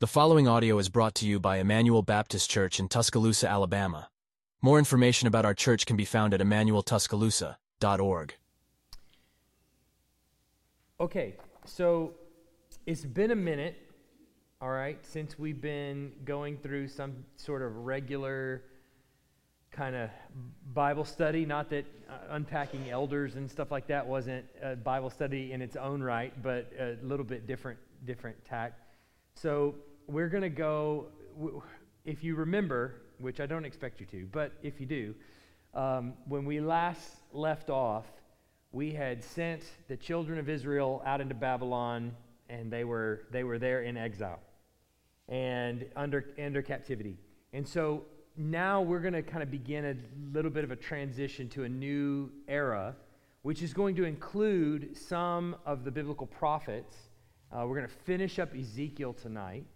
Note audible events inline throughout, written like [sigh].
The following audio is brought to you by Emmanuel Baptist Church in Tuscaloosa, Alabama. More information about our church can be found at emmanueltuscaloosa.org. Okay, so it's been a minute, all right, since we've been going through some sort of regular kind of Bible study. Not that uh, unpacking elders and stuff like that wasn't a Bible study in its own right, but a little bit different, different tack. So we're going to go, if you remember, which I don't expect you to, but if you do, um, when we last left off, we had sent the children of Israel out into Babylon, and they were, they were there in exile and under, under captivity. And so now we're going to kind of begin a little bit of a transition to a new era, which is going to include some of the biblical prophets. Uh, we're going to finish up Ezekiel tonight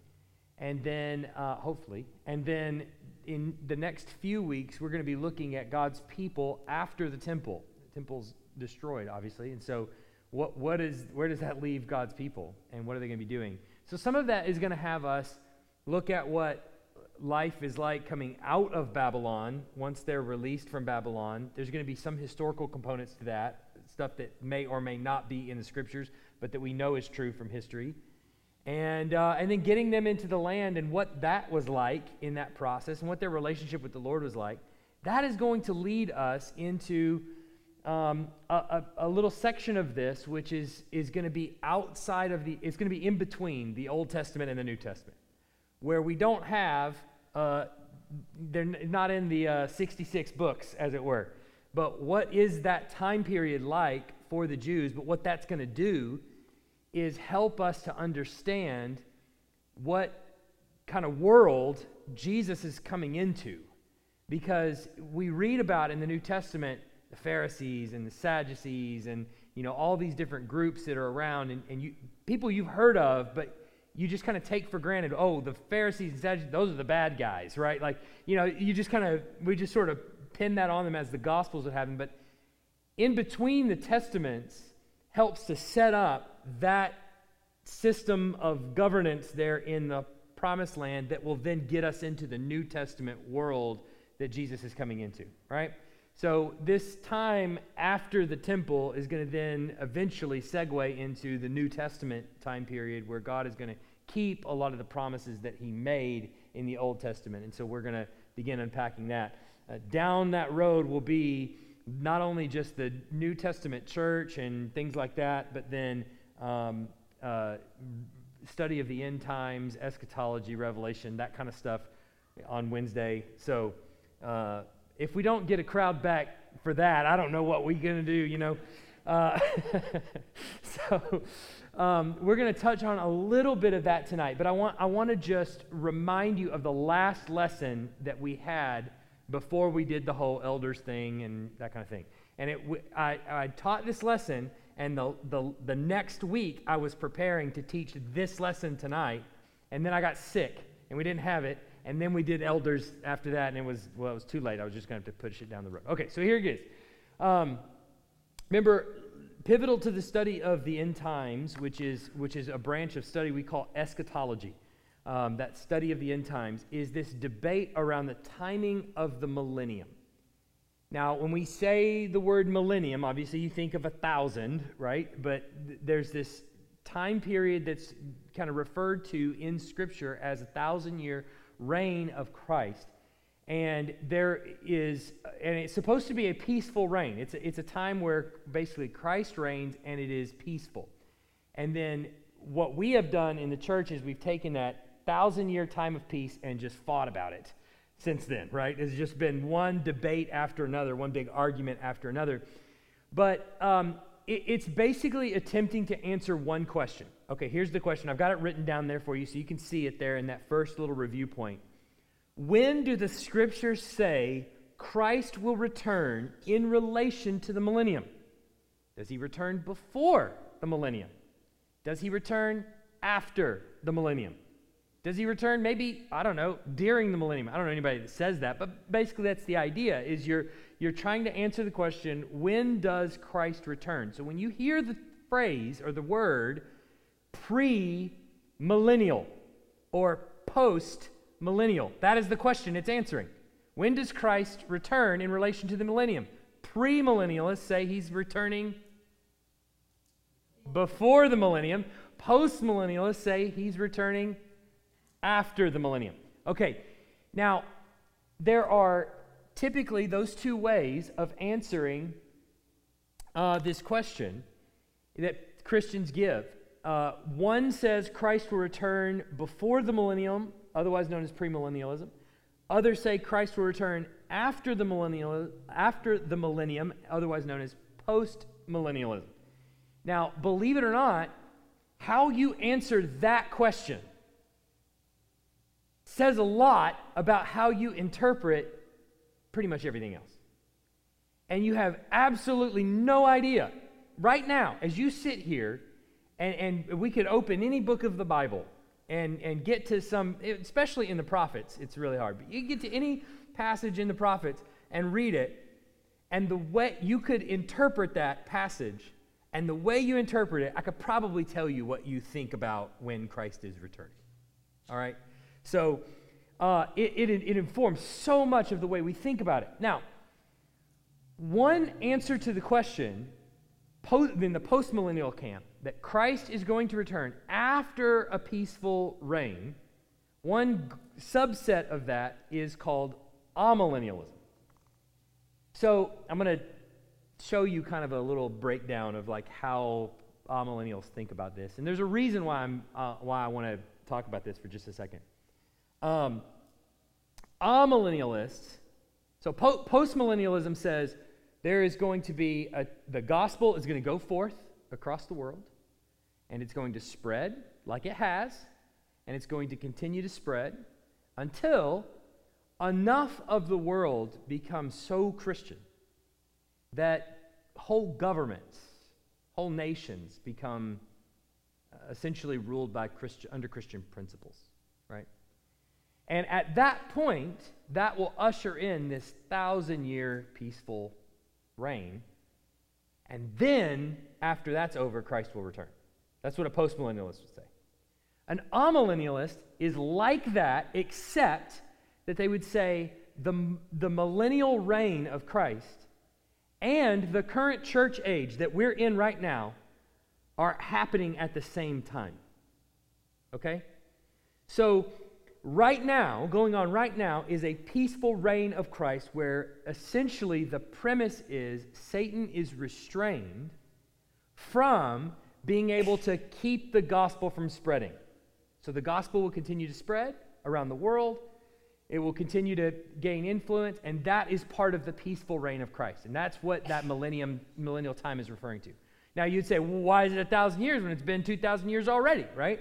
and then uh, hopefully, and then in the next few weeks, we're going to be looking at God's people after the temple. The temple's destroyed, obviously, and so what, what is, where does that leave God's people, and what are they going to be doing? So some of that is going to have us look at what life is like coming out of Babylon once they're released from Babylon. There's going to be some historical components to that, stuff that may or may not be in the scriptures, but that we know is true from history and, uh, and then getting them into the land and what that was like in that process and what their relationship with the Lord was like, that is going to lead us into um, a, a, a, little section of this, which is, is going to be outside of the, it's going to be in between the Old Testament and the New Testament, where we don't have, uh, they're not in the uh, 66 books, as it were. But what is that time period like for the Jews? But what that's going to do is help us to understand what kind of world Jesus is coming into. Because we read about in the New Testament the Pharisees and the Sadducees and you know all these different groups that are around and, and you, people you've heard of, but you just kind of take for granted, oh, the Pharisees and Sadducees, those are the bad guys, right? Like, you know, you just kind of, we just sort of pin that on them as the Gospels would have them. But in between the Testaments helps to set up that system of governance there in the promised land that will then get us into the New Testament world that Jesus is coming into, right? So, this time after the temple is going to then eventually segue into the New Testament time period where God is going to keep a lot of the promises that He made in the Old Testament. And so, we're going to begin unpacking that. Uh, down that road will be not only just the New Testament church and things like that, but then um, uh, study of the end times, eschatology, revelation, that kind of stuff on Wednesday. So uh, if we don't get a crowd back for that, I don't know what we're going to do, you know. Uh, [laughs] so um, we're going to touch on a little bit of that tonight, but I want, I want to just remind you of the last lesson that we had before we did the whole elders thing and that kind of thing. And it, I, I taught this lesson and the, the, the next week, I was preparing to teach this lesson tonight. And then I got sick, and we didn't have it. And then we did elders after that, and it was, well, it was too late. I was just going to have to push it down the road. Okay, so here it is. Um, remember, pivotal to the study of the end times, which is, which is a branch of study we call eschatology, um, that study of the end times, is this debate around the timing of the millennium. Now, when we say the word millennium, obviously you think of a thousand, right? But th- there's this time period that's kind of referred to in Scripture as a thousand year reign of Christ. And there is, and it's supposed to be a peaceful reign. It's a, it's a time where basically Christ reigns and it is peaceful. And then what we have done in the church is we've taken that thousand year time of peace and just fought about it since then, right? It's just been one debate after another, one big argument after another. But um, it, it's basically attempting to answer one question. Okay, here's the question. I've got it written down there for you so you can see it there in that first little review point. When do the scriptures say Christ will return in relation to the millennium? Does he return before the millennium? Does he return after the millennium? Does he return? Maybe, I don't know, during the millennium. I don't know anybody that says that, but basically that's the idea is you're you're trying to answer the question, when does Christ return? So when you hear the phrase or the word pre-millennial or post millennial? That is the question it's answering. When does Christ return in relation to the millennium? Premillennialists say he's returning before the millennium. Postmillennialists say he's returning after the millennium. Okay, now there are typically those two ways of answering uh, this question that Christians give. Uh, one says Christ will return before the millennium, otherwise known as premillennialism. Others say Christ will return after the millennial, after the millennium, otherwise known as postmillennialism. Now, believe it or not, how you answer that question says a lot about how you interpret pretty much everything else. And you have absolutely no idea right now, as you sit here, and, and we could open any book of the Bible and, and get to some, especially in the prophets, it's really hard. But you get to any passage in the prophets and read it, and the way you could interpret that passage, and the way you interpret it, I could probably tell you what you think about when Christ is returning. All right? So uh, it, it, it informs so much of the way we think about it. Now, one answer to the question in the postmillennial camp that Christ is going to return after a peaceful reign, one subset of that is called amillennialism. So I'm going to show you kind of a little breakdown of like how amillennials think about this, and there's a reason why I'm uh, why I want to talk about this for just a second. Um, amillennialists, so po- postmillennialism says there is going to be a, the gospel is going to go forth across the world, and it's going to spread like it has, and it's going to continue to spread until enough of the world becomes so Christian that whole governments, whole nations become uh, essentially ruled by under Christian principles? And at that point, that will usher in this thousand year peaceful reign. And then, after that's over, Christ will return. That's what a postmillennialist would say. An amillennialist is like that, except that they would say the, the millennial reign of Christ and the current church age that we're in right now are happening at the same time. Okay? So right now, going on right now, is a peaceful reign of Christ where essentially the premise is Satan is restrained from being able to keep the gospel from spreading. So the gospel will continue to spread around the world. It will continue to gain influence, and that is part of the peaceful reign of Christ. And that's what that millennium, millennial time is referring to. Now you'd say, well, why is it a thousand years when it's been 2,000 years already, right?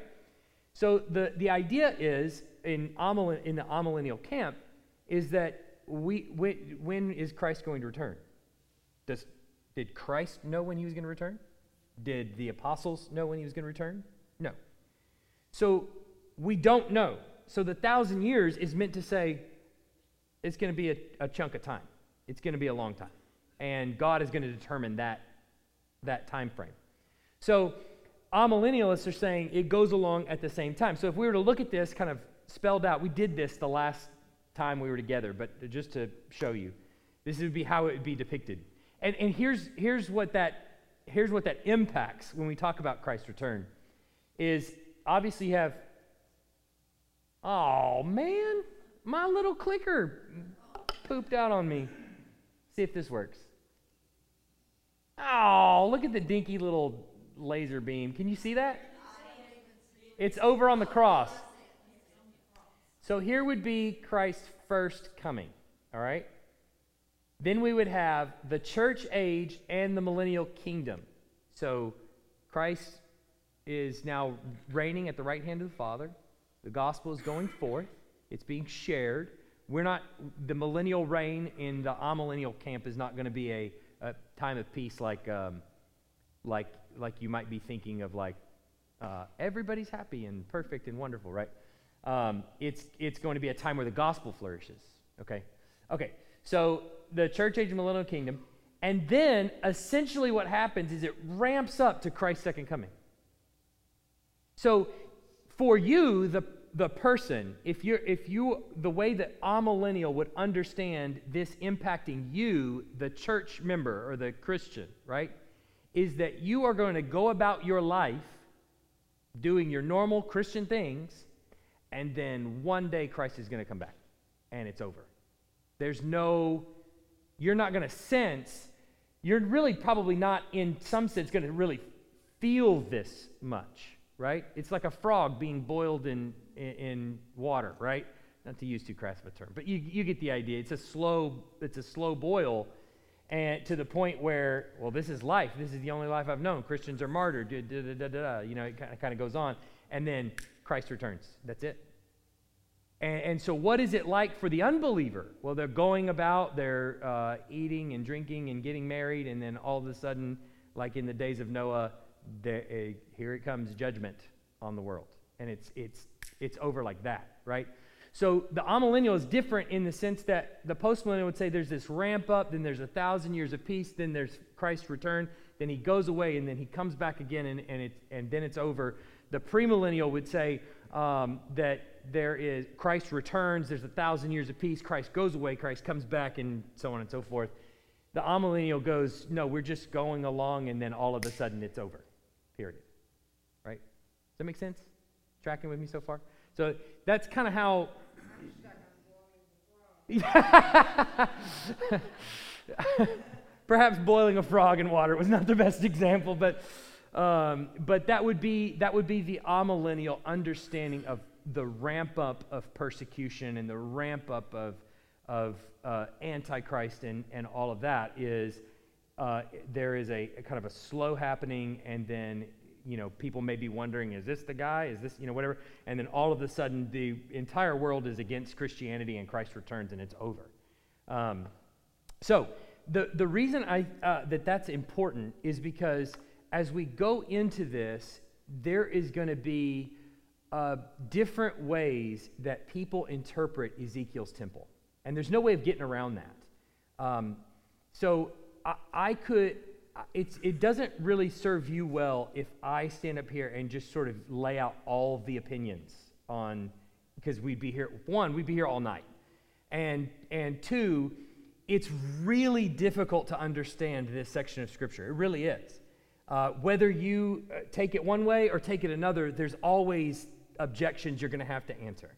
So the, the idea is in, amil- in the amillennial camp is that we, when, when is Christ going to return? Does, did Christ know when he was going to return? Did the apostles know when he was going to return? No. So we don't know. So the thousand years is meant to say it's going to be a, a chunk of time. It's going to be a long time. And God is going to determine that, that time frame. So amillennialists are saying it goes along at the same time. So if we were to look at this kind of spelled out. We did this the last time we were together, but just to show you, this would be how it would be depicted. And, and here's, here's, what that, here's what that impacts when we talk about Christ's return is obviously you have, oh man, my little clicker pooped out on me. See if this works. Oh, look at the dinky little laser beam. Can you see that? It's over on the cross. So here would be Christ's first coming, all right? Then we would have the church age and the millennial kingdom. So Christ is now reigning at the right hand of the Father. The gospel is going forth, it's being shared. We're not, the millennial reign in the amillennial camp is not going to be a, a, time of peace like, um, like, like you might be thinking of, like, uh, everybody's happy and perfect and wonderful, right? Um, it's, it's going to be a time where the gospel flourishes. Okay? Okay, so the church age millennial kingdom. And then essentially what happens is it ramps up to Christ's second coming. So for you, the, the person, if you're, if you, the way that amillennial would understand this impacting you, the church member or the Christian, right, is that you are going to go about your life doing your normal Christian things, and then one day Christ is going to come back, and it's over. There's no, you're not going to sense, you're really probably not, in some sense, going to really feel this much right? It's like a frog being boiled in, in, in, water, right? Not to use too crass of a term, but you, you get the idea. It's a slow, it's a slow boil, and to the point where, well, this is life. This is the only life I've known. Christians are martyred. Da, da, da, you know, it kind of, kind of goes on, and then Christ returns. That's it. And, and, so, what is it like for the unbeliever? Well, they're going about, they're uh, eating and drinking and getting married, and then all of a sudden, like in the days of Noah, there, uh, here it comes judgment on the world. And it's, it's, it's over like that, right? So the amillennial is different in the sense that the postmillennial would say there's this ramp up, then there's a thousand years of peace, then there's Christ's return, then he goes away, and then he comes back again, and, and, it, and then it's over. The premillennial would say um, that there is Christ returns, there's a thousand years of peace, Christ goes away, Christ comes back, and so on and so forth. The amillennial goes, no, we're just going along, and then all of a sudden it's over period. Right? Does that make sense? Tracking with me so far? So that's kind of how. [laughs] [laughs] Perhaps boiling a frog in water was not the best example, but, um, but that, would be, that would be the amillennial understanding of the ramp up of persecution and the ramp up of, of uh, Antichrist and, and all of that is uh, there is a, a, kind of a slow happening, and then you know people may be wondering, is this the guy? Is this you know whatever? And then all of a sudden, the entire world is against Christianity, and Christ returns, and it's over. Um, so the the reason I uh, that that's important is because as we go into this, there is going to be uh, different ways that people interpret Ezekiel's temple, and there's no way of getting around that. Um, so I, I could, it doesn't really serve you well if I stand up here and just sort of lay out all the opinions on, because we'd be here, one, we'd be here all night. And, and two, it's really difficult to understand this section of Scripture. It really is. Uh, whether you uh, take it one way or take it another, there's always objections you're going to have to answer.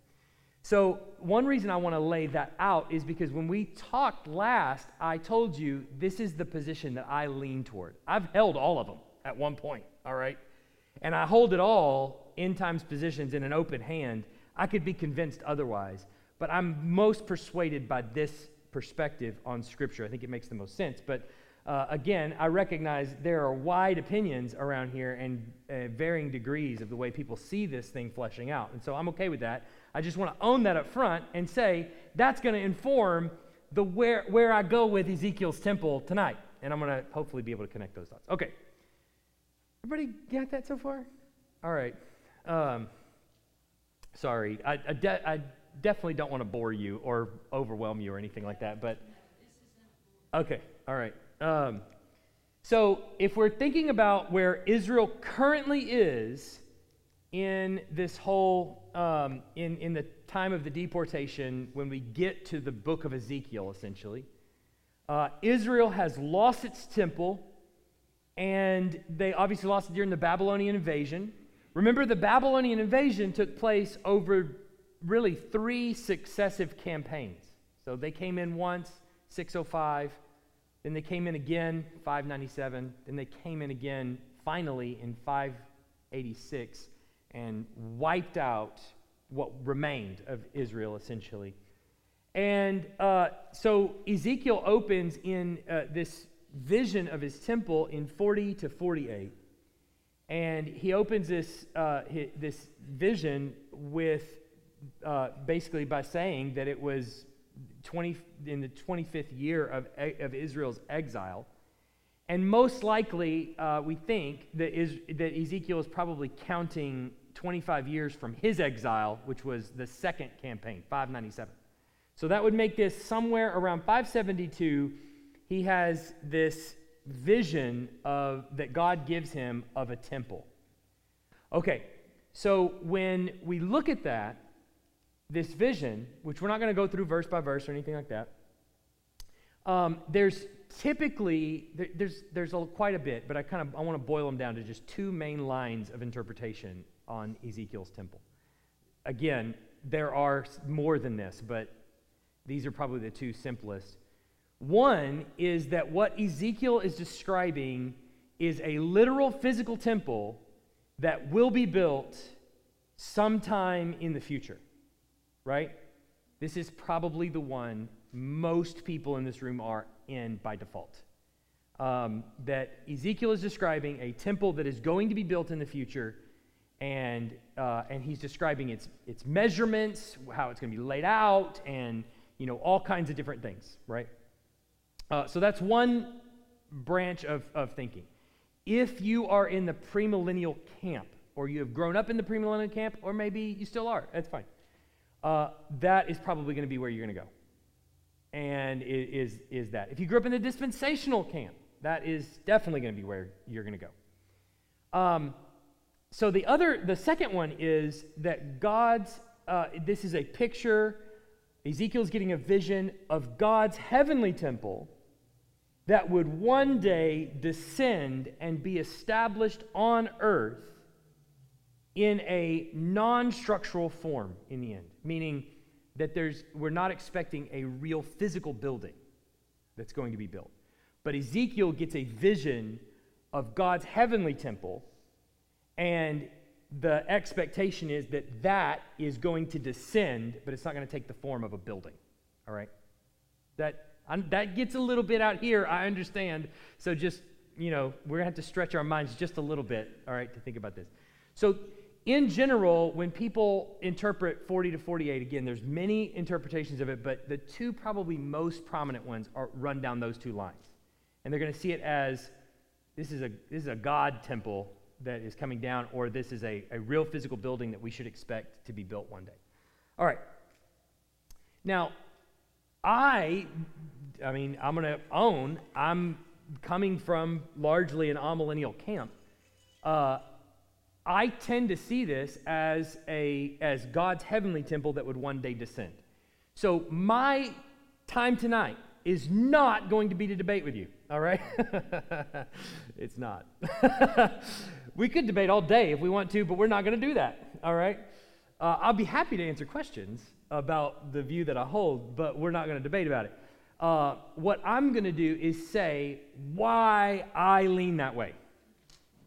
So, one reason I want to lay that out is because when we talked last, I told you this is the position that I lean toward. I've held all of them at one point, all right? And I hold it all in times positions in an open hand. I could be convinced otherwise, but I'm most persuaded by this perspective on Scripture. I think it makes the most sense. But uh, again, I recognize there are wide opinions around here and uh, varying degrees of the way people see this thing fleshing out. And so I'm okay with that. I just want to own that up front and say that's going to inform the where, where I go with Ezekiel's temple tonight. And I'm going to hopefully be able to connect those dots. Okay. Everybody got that so far? All right. Um, sorry. I, I, de- I definitely don't want to bore you or overwhelm you or anything like that, but okay. All right. Um, so if we're thinking about where Israel currently is in this whole, um, in, in the time of the deportation, when we get to the book of Ezekiel, essentially, uh, Israel has lost its temple, and they obviously lost it during the Babylonian invasion. Remember, the Babylonian invasion took place over really three successive campaigns. So they came in once, 605, then they came in again, 597, then they came in again finally in 586 and wiped out what remained of Israel, essentially. And uh, so Ezekiel opens in uh, this vision of his temple in 40 to 48. And he opens this, uh, his, this vision with uh, basically by saying that it was 20, in the 25th year of, of Israel's exile. And most likely, uh, we think that, is, that Ezekiel is probably counting 25 years from his exile, which was the second campaign, 597. So that would make this somewhere around 572. He has this vision of, that God gives him of a temple. Okay, so when we look at that, this vision, which we're not going to go through verse by verse or anything like that, um, there's typically there, there's there's a, quite a bit, but I kind of I want to boil them down to just two main lines of interpretation on Ezekiel's temple. Again, there are more than this, but these are probably the two simplest. One is that what Ezekiel is describing is a literal physical temple that will be built sometime in the future, right? This is probably the one most people in this room are in by default. Um, that Ezekiel is describing a temple that is going to be built in the future, and, uh, and he's describing its, its measurements, how it's going to be laid out, and you know all kinds of different things, right? Uh, so that's one branch of, of thinking. If you are in the premillennial camp, or you have grown up in the premillennial camp, or maybe you still are, that's fine. Uh, that is probably going to be where you're going to go. And it is, is that. If you grew up in the dispensational camp, that is definitely going to be where you're going to go. Um, so the other, the second one is that God's, uh, this is a picture, Ezekiel's getting a vision of God's heavenly temple that would one day descend and be established on earth in a non structural form in the end, meaning that there's, we're not expecting a real physical building that's going to be built. But Ezekiel gets a vision of God's heavenly temple, and the expectation is that that is going to descend, but it's not going to take the form of a building. All right? That I'm, that gets a little bit out here, I understand. So just, you know, we're going to have to stretch our minds just a little bit, all right, to think about this. So, in general, when people interpret 40 to 48, again, there's many interpretations of it, but the two probably most prominent ones are run down those two lines. And they're going to see it as this is a, this is a God temple that is coming down, or this is a, a real physical building that we should expect to be built one day. All right. Now, I, I mean, I'm going to own, I'm coming from largely an amillennial camp. Uh, I tend to see this as, a, as God's heavenly temple that would one day descend. So my time tonight is not going to be to debate with you, all right? [laughs] it's not. [laughs] we could debate all day if we want to, but we're not going to do that, all right? Uh, I'll be happy to answer questions about the view that I hold, but we're not going to debate about it. Uh, what I'm going to do is say why I lean that way,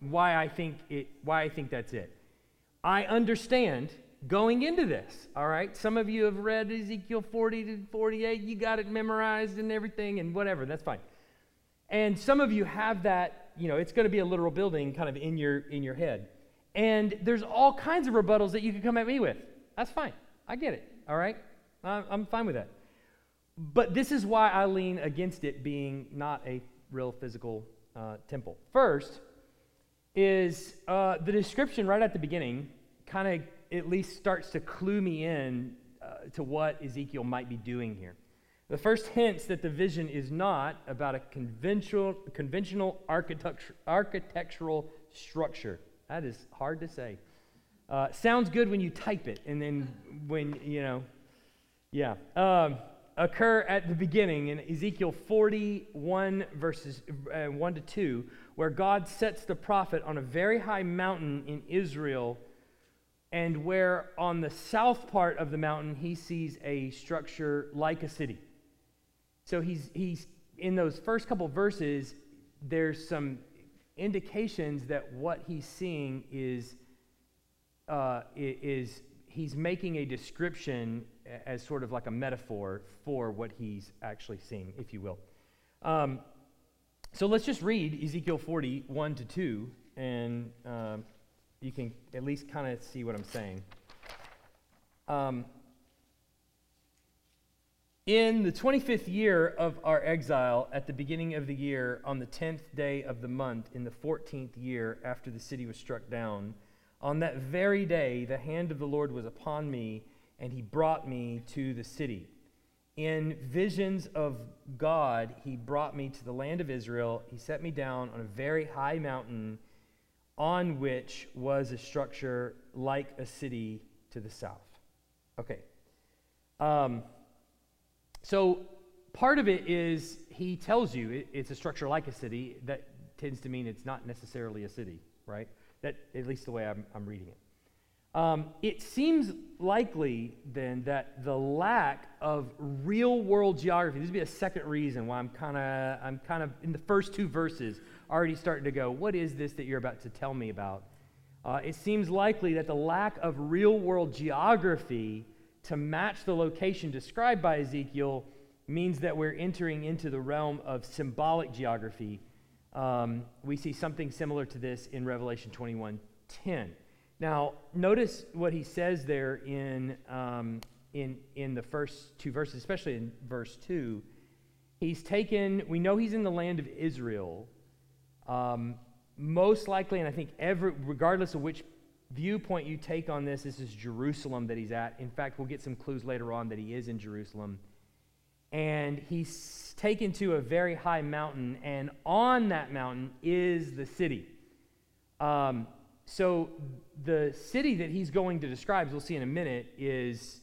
why I think it, why I think that's it. I understand going into this. All right, some of you have read Ezekiel 40 to 48. You got it memorized and everything, and whatever. That's fine. And some of you have that. You know, it's going to be a literal building, kind of in your in your head. And there's all kinds of rebuttals that you can come at me with. That's fine. I get it. All right? I'm fine with that. But this is why I lean against it being not a real physical uh, temple. First, is uh, the description right at the beginning kind of at least starts to clue me in uh, to what Ezekiel might be doing here. The first hints that the vision is not about a conventional, conventional architecture, architectural structure. That is hard to say. Uh, sounds good when you type it, and then when, you know, yeah. Um, occur at the beginning in Ezekiel 41, verses uh, 1 to 2, where God sets the prophet on a very high mountain in Israel, and where on the south part of the mountain he sees a structure like a city. So he's, he's in those first couple verses, there's some indications that what he's seeing is uh, is he's making a description as sort of like a metaphor for what he's actually seeing, if you will. Um, so let's just read Ezekiel 40, 1 to 2, and um, you can at least kind of see what I'm saying. Um, in the 25th year of our exile, at the beginning of the year, on the 10th day of the month, in the 14th year after the city was struck down, on that very day, the hand of the Lord was upon me, and he brought me to the city. In visions of God, he brought me to the land of Israel. He set me down on a very high mountain on which was a structure like a city to the south. Okay, Um, so part of it is he tells you it, it's a structure like a city. That tends to mean it's not necessarily a city, right? That at least the way I'm, I'm reading it. Um, it seems likely then that the lack of real world geography. This would be a second reason why I'm kind of I'm kind of in the first two verses already starting to go. What is this that you're about to tell me about? Uh, it seems likely that the lack of real world geography to match the location described by Ezekiel means that we're entering into the realm of symbolic geography. Um, we see something similar to this in Revelation 21 10. Now, notice what he says there in, um, in, in the first two verses, especially in verse 2. He's taken, we know he's in the land of Israel. Um, most likely, and I think every, regardless of which viewpoint you take on this, this is Jerusalem that he's at. In fact, we'll get some clues later on that he is in Jerusalem. And he's taken to a very high mountain, and on that mountain is the city. Um, so the city that he's going to describe, as we'll see in a minute, is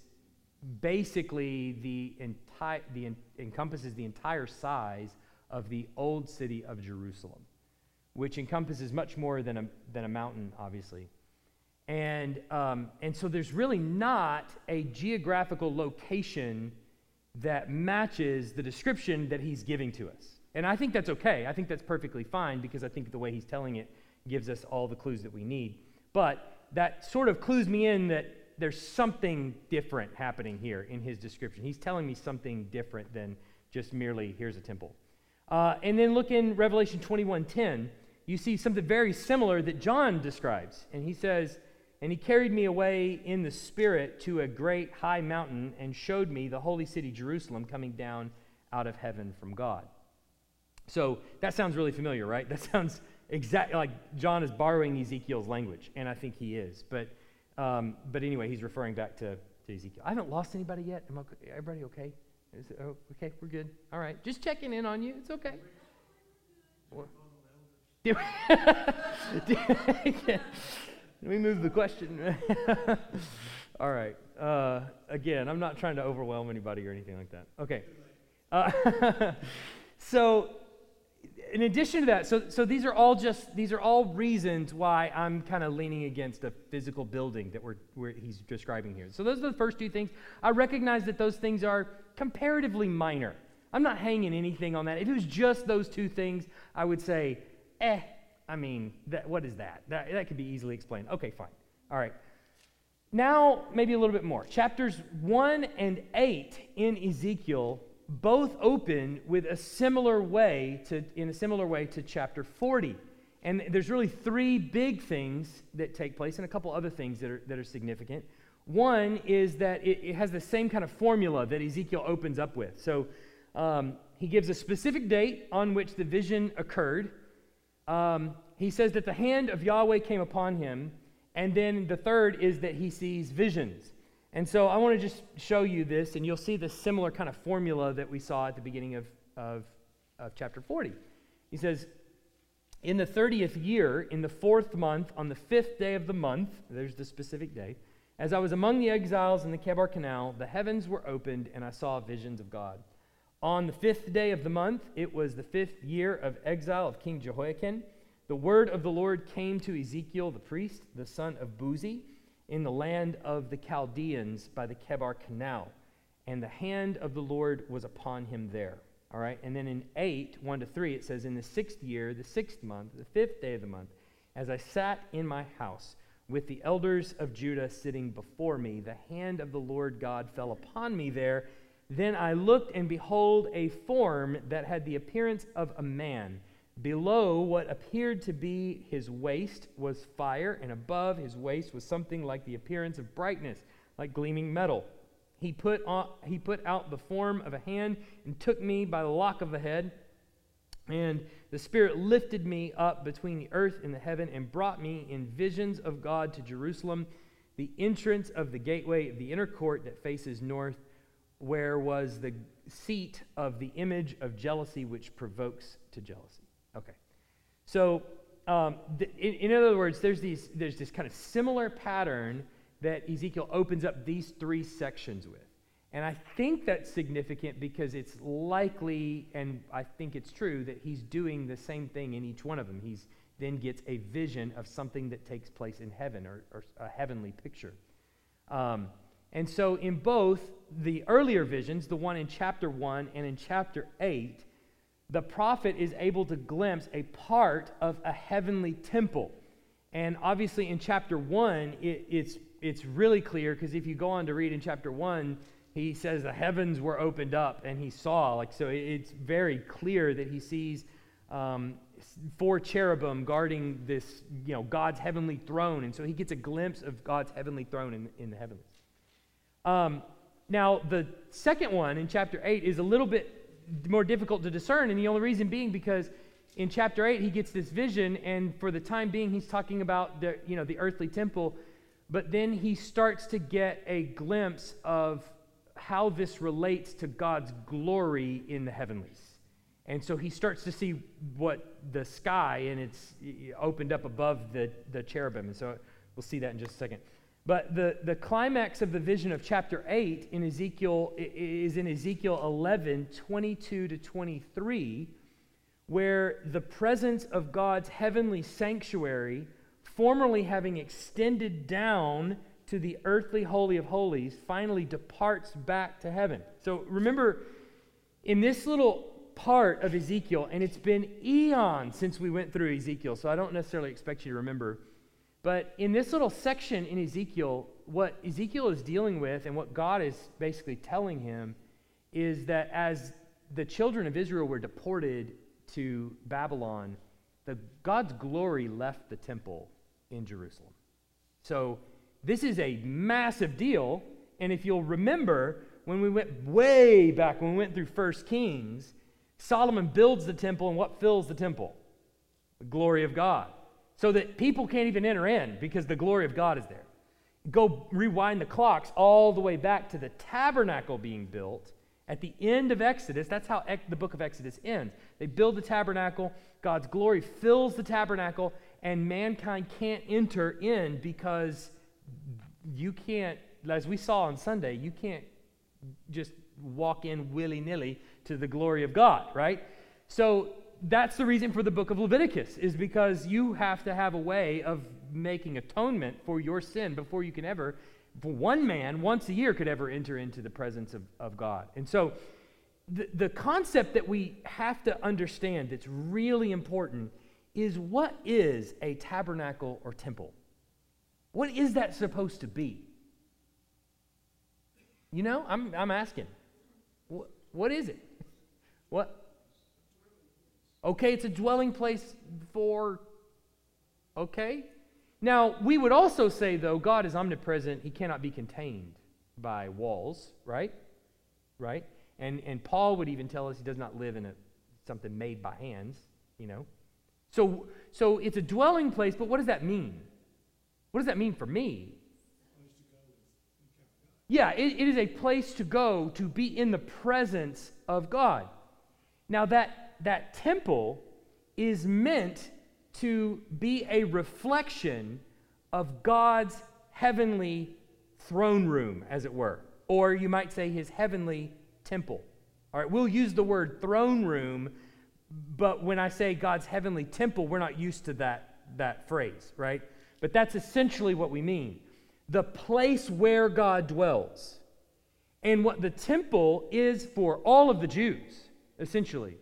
basically the entire the encompasses the entire size of the old city of Jerusalem, which encompasses much more than a than a mountain, obviously. And um, and so there's really not a geographical location that matches the description that he's giving to us. And I think that's okay. I think that's perfectly fine because I think the way he's telling it gives us all the clues that we need. But that sort of clues me in that there's something different happening here in his description. He's telling me something different than just merely here's a temple. Uh, and then look in Revelation 21:10. You see something very similar that John describes, and he says, "And he carried me away in the spirit to a great high mountain and showed me the holy city Jerusalem coming down out of heaven from God." So that sounds really familiar, right? [laughs] That sounds exactly like John is borrowing Ezekiel's language, and I think he is. But, um, but anyway, he's referring back to, to Ezekiel. I haven't lost anybody yet. Am I, everybody okay? Is It, oh, okay, we're good. All right, just checking in on you. It's okay. [laughs] Let me move the question. [laughs] All right. Uh, again, I'm not trying to overwhelm anybody or anything like that. Okay. Uh, [laughs] so in addition to that, so, so these are all just these are all reasons why I'm kind of leaning against a physical building that we're, we're, he's describing here. So those are the first two things. I recognize that those things are comparatively minor. I'm not hanging anything on that. If it was just those two things, I would say, eh. I mean, that, what is that? that? That could be easily explained. Okay, fine. All right. Now, maybe a little bit more. Chapters 1 and 8 in Ezekiel both open with a similar way to, in a similar way to chapter 40. And there's really three big things that take place and a couple other things that are, that are significant. One is that it, it has the same kind of formula that Ezekiel opens up with. So um, he gives a specific date on which the vision occurred. Um, he says that the hand of Yahweh came upon him. And then the third is that he sees visions. And so I want to just show you this, and you'll see the similar kind of formula that we saw at the beginning of, of, of chapter 40. He says, In the 30th year, in the fourth month, on the fifth day of the month, there's the specific day, as I was among the exiles in the Chebar Canal, the heavens were opened, and I saw visions of God. On the fifth day of the month, it was the fifth year of exile of King Jehoiakim. The word of the Lord came to Ezekiel the priest, the son of Buzi in the land of the Chaldeans by the Chebar Canal, and the hand of the Lord was upon him there. All right, and then in 8, 1 to 3, it says, In the sixth year, the sixth month, the fifth day of the month, as I sat in my house with the elders of Judah sitting before me, the hand of the Lord God fell upon me there. Then I looked, and behold, a form that had the appearance of a man Below what appeared to be his waist was fire, and above his waist was something like the appearance of brightness, like gleaming metal. He put, on, he put out the form of a hand and took me by the lock of the head. And the Spirit lifted me up between the earth and the heaven and brought me in visions of God to Jerusalem, the entrance of the gateway of the inner court that faces north, where was the seat of the image of jealousy which provokes to jealousy. Okay. So, um, th- in, in, other words, there's, these, there's this kind of similar pattern that Ezekiel opens up these three sections with. And I think that's significant because it's likely, and I think it's true, that he's doing the same thing in each one of them. He's then gets a vision of something that takes place in heaven or, or a heavenly picture. Um, and so, in both the earlier visions, the one in chapter 1 and in chapter 8, the prophet is able to glimpse a part of a heavenly temple. And obviously, in chapter 1, it, it's, it's really clear because if you go on to read in chapter 1, he says the heavens were opened up and he saw. Like, so it's very clear that he sees um, four cherubim guarding this, you know, God's heavenly throne. And so he gets a glimpse of God's heavenly throne in, in the heavens. Um, now, the second one in chapter 8 is a little bit more difficult to discern, and the only reason being because in chapter 8 he gets this vision, and for the time being he's talking about the, you know, the earthly temple, but then he starts to get a glimpse of how this relates to God's glory in the heavenlies. And so he starts to see what the sky and it's opened up above the, the cherubim. And so we'll see that in just a second. But the, the climax of the vision of chapter 8 in Ezekiel is in Ezekiel 11, 22 to 23, where the presence of God's heavenly sanctuary, formerly having extended down to the earthly holy of holies, finally departs back to heaven. So remember, in this little part of Ezekiel, and it's been eons since we went through Ezekiel, so I don't necessarily expect you to remember. But in this little section in Ezekiel, what Ezekiel is dealing with and what God is basically telling him is that as the children of Israel were deported to Babylon, the God's glory left the temple in Jerusalem. So this is a massive deal. And if you'll remember, when we went way back, when we went through First Kings, Solomon builds the temple, and what fills the temple? The glory of God. So that people can't even enter in because the glory of God is there. Go rewind the clocks all the way back to the tabernacle being built at the end of Exodus. That's how the book of Exodus ends. They build the tabernacle, God's glory fills the tabernacle, and mankind can't enter in because you can't, as we saw on Sunday, you can't just walk in willy nilly to the glory of God, right? So that's the reason for the book of Leviticus, is because you have to have a way of making atonement for your sin before you can ever, one man, once a year, could ever enter into the presence of, of God. And so the, the concept that we have to understand that's really important is what is a tabernacle or temple? What is that supposed to be? You know, I'm, I'm asking. What, what is it? What? Okay, it's a dwelling place for. Okay? Now, we would also say, though, God is omnipresent. He cannot be contained by walls, right? Right? And, and Paul would even tell us he does not live in a, something made by hands, you know? So, so it's a dwelling place, but what does that mean? What does that mean for me? Yeah, it, it is a place to go to be in the presence of God. Now, that, that temple is meant to be a reflection of God's heavenly throne room, as it were, or you might say his heavenly temple. All right, we'll use the word throne room, but when I say God's heavenly temple, we're not used to that, that phrase, right? But that's essentially what we mean the place where God dwells. And what the temple is for all of the Jews, essentially,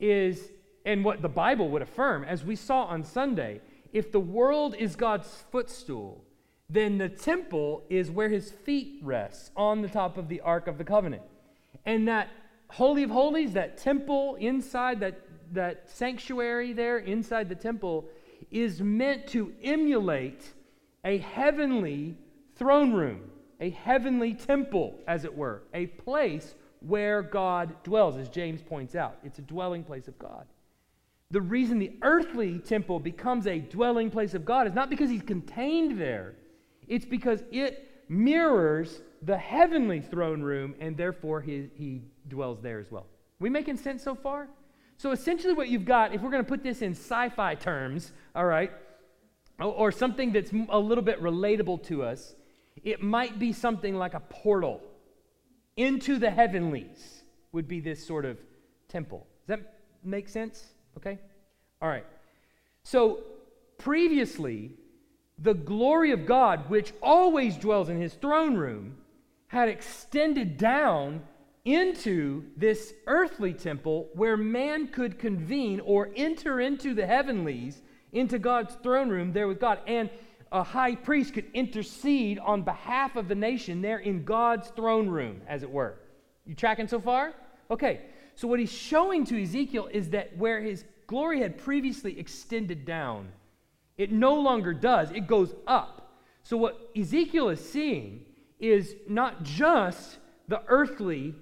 is, and what the Bible would affirm, as we saw on Sunday, if the world is God's footstool, then the temple is where his feet rests on the top of the Ark of the Covenant. And that Holy of Holies, that temple inside, that, that sanctuary there inside the temple, is meant to emulate a heavenly throne room, a heavenly temple, as it were, a place where God dwells, as James points out. It's a dwelling place of God. The reason the earthly temple becomes a dwelling place of God is not because he's contained there, it's because it mirrors the heavenly throne room, and therefore he, he dwells there as well. We making sense so far? So essentially, what you've got, if we're going to put this in sci fi terms, all right, or something that's a little bit relatable to us, it might be something like a portal. Into the heavenlies would be this sort of temple. Does that make sense? Okay? All right. So previously, the glory of God, which always dwells in his throne room, had extended down into this earthly temple where man could convene or enter into the heavenlies, into God's throne room there with God. And a high priest could intercede on behalf of the nation there in God's throne room, as it were. You tracking so far? Okay. So, what he's showing to Ezekiel is that where his glory had previously extended down, it no longer does, it goes up. So, what Ezekiel is seeing is not just the earthly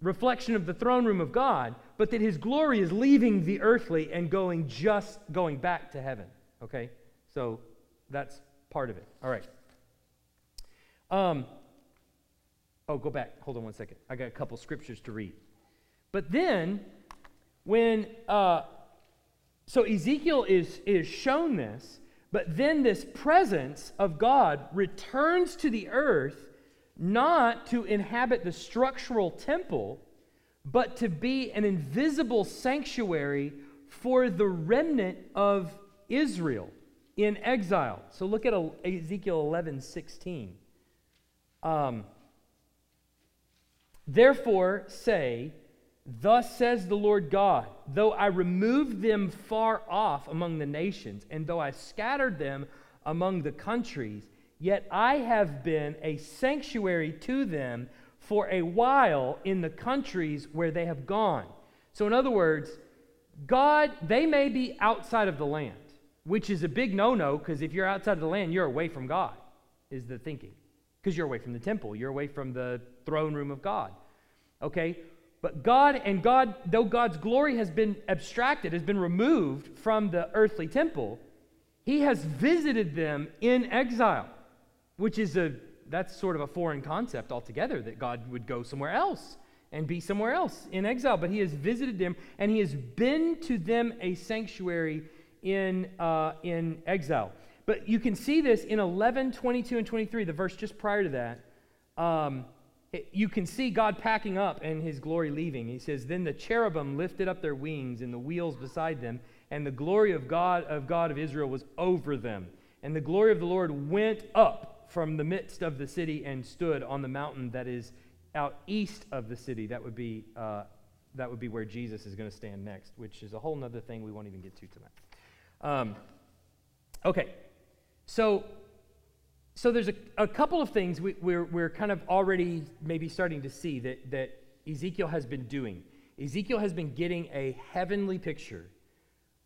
reflection of the throne room of God, but that his glory is leaving the earthly and going just going back to heaven. Okay? So that's part of it. All right. Um, oh, go back. Hold on one second. I got a couple scriptures to read. But then, when, uh, so Ezekiel is, is shown this, but then this presence of God returns to the earth not to inhabit the structural temple, but to be an invisible sanctuary for the remnant of Israel in exile. So look at Ezekiel 11 16. Um, Therefore, say, Thus says the Lord God, though I removed them far off among the nations, and though I scattered them among the countries, Yet I have been a sanctuary to them for a while in the countries where they have gone. So, in other words, God, they may be outside of the land, which is a big no no because if you're outside of the land, you're away from God, is the thinking. Because you're away from the temple, you're away from the throne room of God. Okay? But God, and God, though God's glory has been abstracted, has been removed from the earthly temple, He has visited them in exile which is a that's sort of a foreign concept altogether that God would go somewhere else and be somewhere else in exile. But He has visited them and He has been to them a sanctuary in, uh, in exile. But you can see this in 11, 22, and 23, the verse just prior to that. Um, it, you can see God packing up and His glory leaving. He says, Then the cherubim lifted up their wings and the wheels beside them, and the glory of God of God of Israel was over them. And the glory of the Lord went up from the midst of the city and stood on the mountain that is out east of the city. That would be, uh, that would be where Jesus is going to stand next, which is a whole other thing we won't even get to tonight. Um, okay, so so there's a, a couple of things we, we're, we're kind of already maybe starting to see that, that Ezekiel has been doing. Ezekiel has been getting a heavenly picture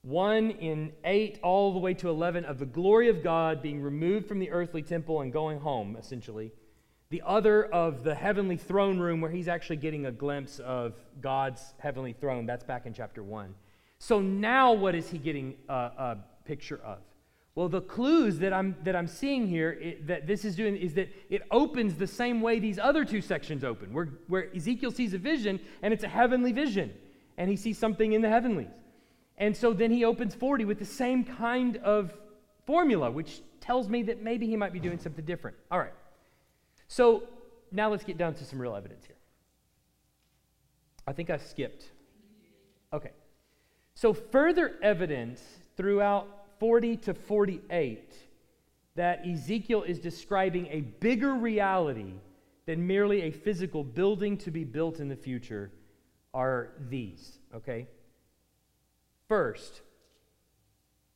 1 in 8 all the way to 11 of the glory of God being removed from the earthly temple and going home, essentially. The other of the heavenly throne room where he's actually getting a glimpse of God's heavenly throne. That's back in chapter 1. So now what is he getting a, a picture of? Well, the clues that I'm, that I'm seeing here it, that this is doing is that it opens the same way these other two sections open, where, where Ezekiel sees a vision and it's a heavenly vision, and he sees something in the heavenlies. And so then he opens 40 with the same kind of formula, which tells me that maybe he might be doing something different. All right. So now let's get down to some real evidence here. I think I skipped. Okay. So further evidence throughout 40 to 48 that Ezekiel is describing a bigger reality than merely a physical building to be built in the future are these, okay? First,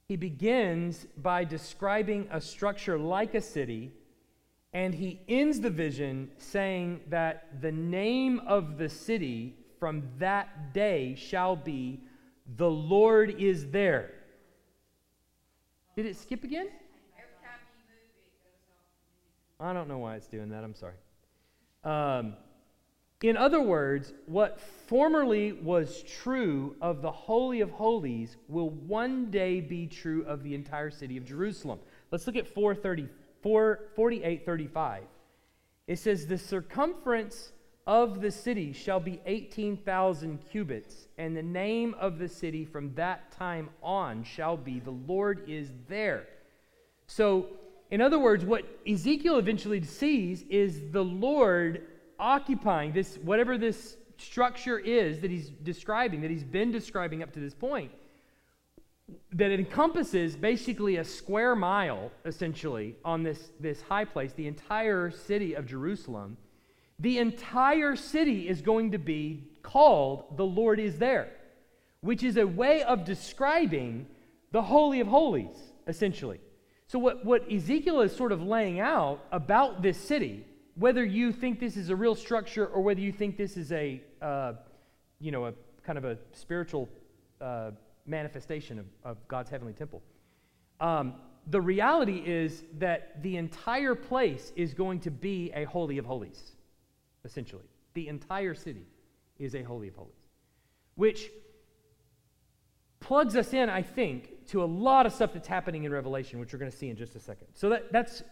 he begins by describing a structure like a city, and he ends the vision saying that the name of the city from that day shall be The Lord is there. Did it skip again? I don't know why it's doing that. I'm sorry. Um, in other words, what formerly was true of the Holy of Holies will one day be true of the entire city of Jerusalem. Let's look at 430, 4835. It says, The circumference of the city shall be 18,000 cubits, and the name of the city from that time on shall be, The Lord is there. So, in other words, what Ezekiel eventually sees is the Lord occupying this, whatever this structure is that he's describing, that he's been describing up to this point, that encompasses basically a square mile, essentially, on this, this high place, the entire city of Jerusalem. The entire city is going to be called the Lord is there, which is a way of describing the Holy of Holies, essentially. So, what, what Ezekiel is sort of laying out about this city, whether you think this is a real structure or whether you think this is a, uh, you know, a kind of a spiritual uh, manifestation of, of, God's heavenly temple, um, the reality is that the entire place is going to be a holy of holies, essentially. The entire city is a holy of holies, which plugs us in, I think, to a lot of stuff that's happening in Revelation, which we're going to see in just a second. So that, that's,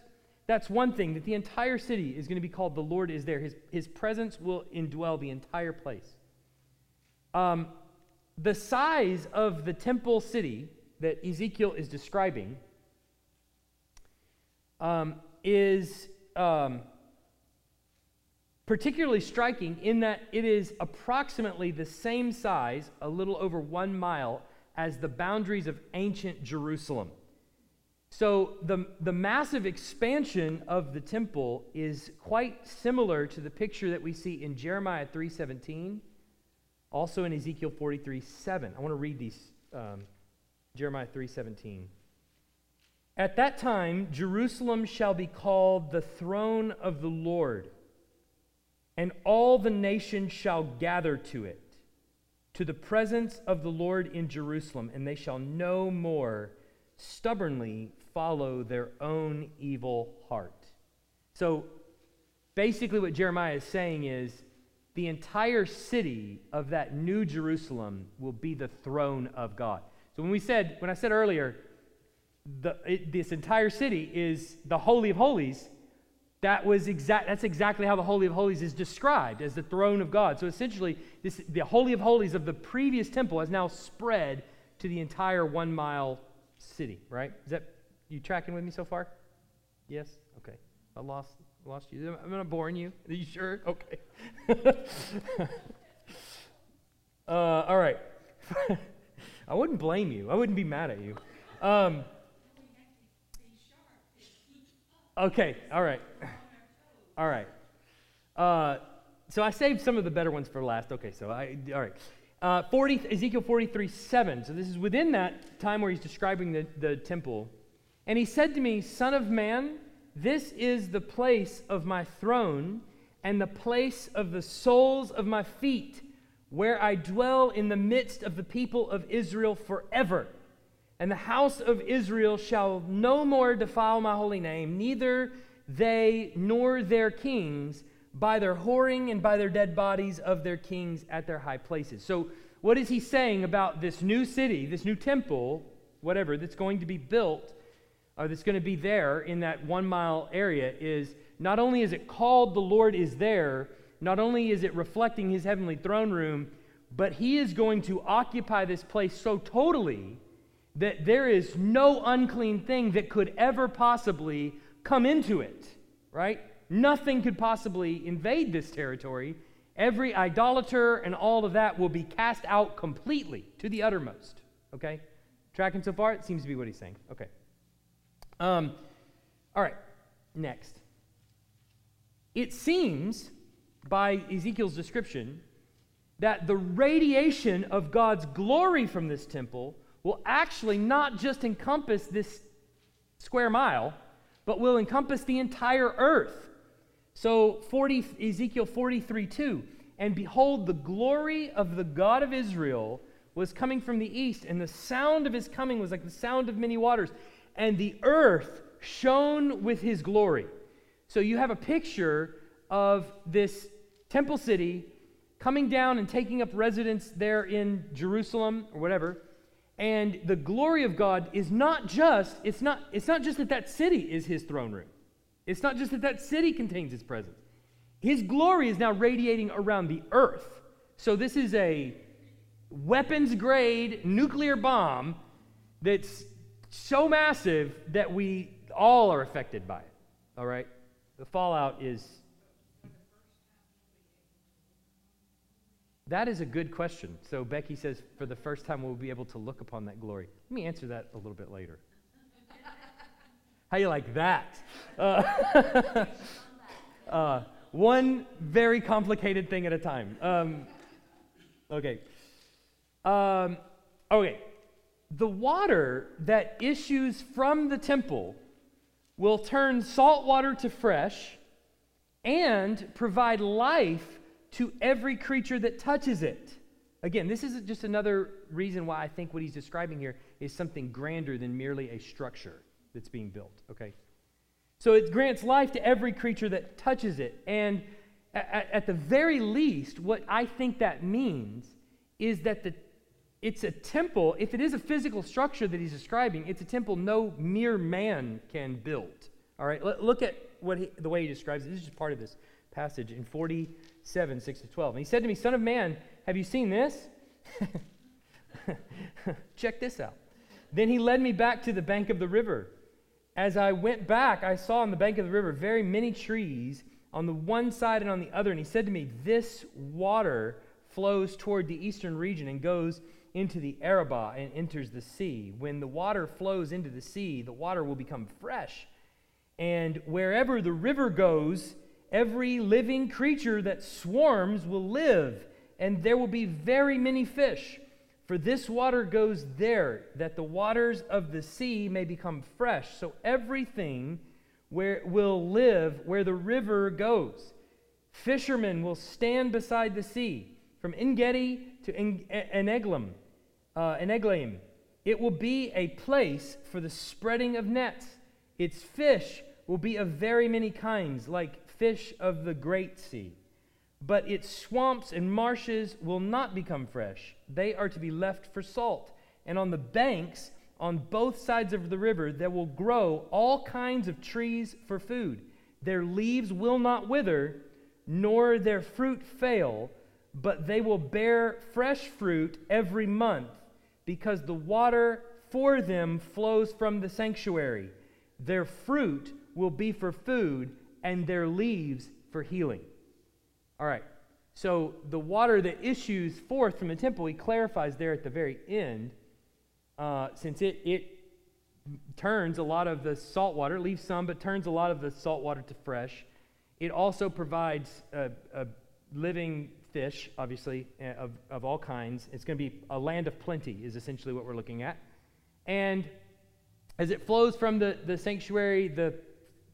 that's one thing, that the entire city is going to be called the Lord is there. His, his presence will indwell the entire place. Um, the size of the temple city that Ezekiel is describing um, is um, particularly striking in that it is approximately the same size, a little over one mile, as the boundaries of ancient Jerusalem. So the, the massive expansion of the temple is quite similar to the picture that we see in Jeremiah 3.17, also in Ezekiel 43.7. I want to read these, um, Jeremiah 3.17. At that time, Jerusalem shall be called the throne of the Lord, and all the nations shall gather to it to the presence of the Lord in Jerusalem, and they shall no more stubbornly follow their own evil heart. So basically, what Jeremiah is saying is the entire city of that new Jerusalem will be the throne of God. So when we said, when I said earlier, the, it, this entire city is the Holy of Holies, that was exact, that's exactly how the Holy of Holies is described as the throne of God. So essentially, this, the Holy of Holies of the previous temple has now spread to the entire one mile city, right? Is that you tracking with me so far? Yes? Okay. I lost lost you. I'm not boring you. Are you sure? Okay. [laughs] uh, all right. [laughs] I wouldn't blame you. I wouldn't be mad at you. Um, Okay, all right. All right. Uh, so I saved some of the better ones for last. Okay, so I, all right. Uh, 40, Ezekiel 43, 7. So this is within that time where he's describing the, the temple. And he said to me, Son of man, this is the place of my throne and the place of the soles of my feet, where I dwell in the midst of the people of Israel forever. And the house of Israel shall no more defile my holy name, neither they nor their kings by their whoring and by their dead bodies of their kings at their high places. So, what is he saying about this new city, this new temple, whatever, that's going to be built, or that's going to be there in that one mile area? Is not only is it called the Lord is there, not only is it reflecting his heavenly throne room, but he is going to occupy this place so totally that there is no unclean thing that could ever possibly come into it, right? Nothing could possibly invade this territory. Every idolater and all of that will be cast out completely to the uttermost, okay? Tracking so far? It seems to be what he's saying. Okay. Um, all right, next. It seems, by Ezekiel's description, that the radiation of God's glory from this temple will actually not just encompass this square mile, but will encompass the entire earth. So 40, Ezekiel 43 2. And behold, the glory of the God of Israel was coming from the east, and the sound of his coming was like the sound of many waters, and the earth shone with his glory. So you have a picture of this temple city coming down and taking up residence there in Jerusalem or whatever. And the glory of God is not just, it's not, it's not just that that city is his throne room. It's not just that that city contains his presence. His glory is now radiating around the earth. So this is a weapons grade nuclear bomb that's so massive that we all are affected by it. All right? The fallout is That is a good question. So Becky says, for the first time, we'll be able to look upon that glory. Let me answer that a little bit later. [laughs] How you like that? [laughs] Uh, [laughs] uh, one very complicated thing at a time. Um, okay. Um, okay. The water that issues from the temple will turn salt water to fresh and provide life to every creature that touches it. Again, this is just another reason why I think what he's describing here is something grander than merely a structure that's being built, okay? So it grants life to every creature that touches it. And at, at the very least, what I think that means is that the, it's a temple, if it is a physical structure that he's describing, it's a temple no mere man can build. All right, look at what he, the way he describes it. This is just part of this passage in 47, 6 to 12. And he said to me, Son of man, have you seen this? [laughs] Check this out. Then he led me back to the bank of the river. As I went back, I saw on the bank of the river very many trees on the one side and on the other. And he said to me, This water flows toward the eastern region and goes into the Arabah and enters the sea. When the water flows into the sea, the water will become fresh. And wherever the river goes, every living creature that swarms will live, and there will be very many fish. For this water goes there, that the waters of the sea may become fresh. So everything where will live where the river goes. Fishermen will stand beside the sea, from Engedi to Eneglaim. Uh, Eneglaim. It will be a place for the spreading of nets. Its fish will be of very many kinds, like fish of the great sea. But its swamps and marshes will not become fresh. They are to be left for salt. And on the banks, on both sides of the river, there will grow all kinds of trees for food. Their leaves will not wither, nor their fruit fail, but they will bear fresh fruit every month, because the water for them flows from the sanctuary. Their fruit will be for food and their leaves for healing. All right. So the water that issues forth from the temple, he clarifies there at the very end, uh, since it, it turns a lot of the salt water, leaves some, but turns a lot of the salt water to fresh. It also provides a, a living fish, obviously, uh, of, of all kinds. It's going to be a land of plenty, is essentially what we're looking at. And as it flows from the, the sanctuary, the,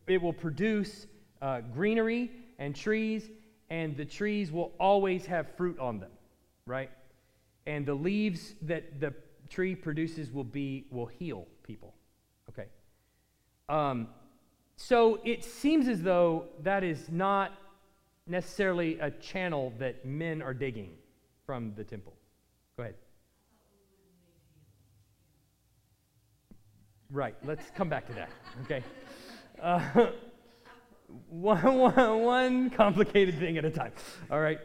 it will produce uh, greenery and trees, and the trees will always have fruit on them, right? And the leaves that the tree produces will be will heal people. Okay. Um, so it seems as though that is not necessarily a channel that men are digging from the temple. Go ahead. Right. Let's come back to that. Okay. [laughs] Uh, one, [laughs] one, one complicated thing at a time. All right.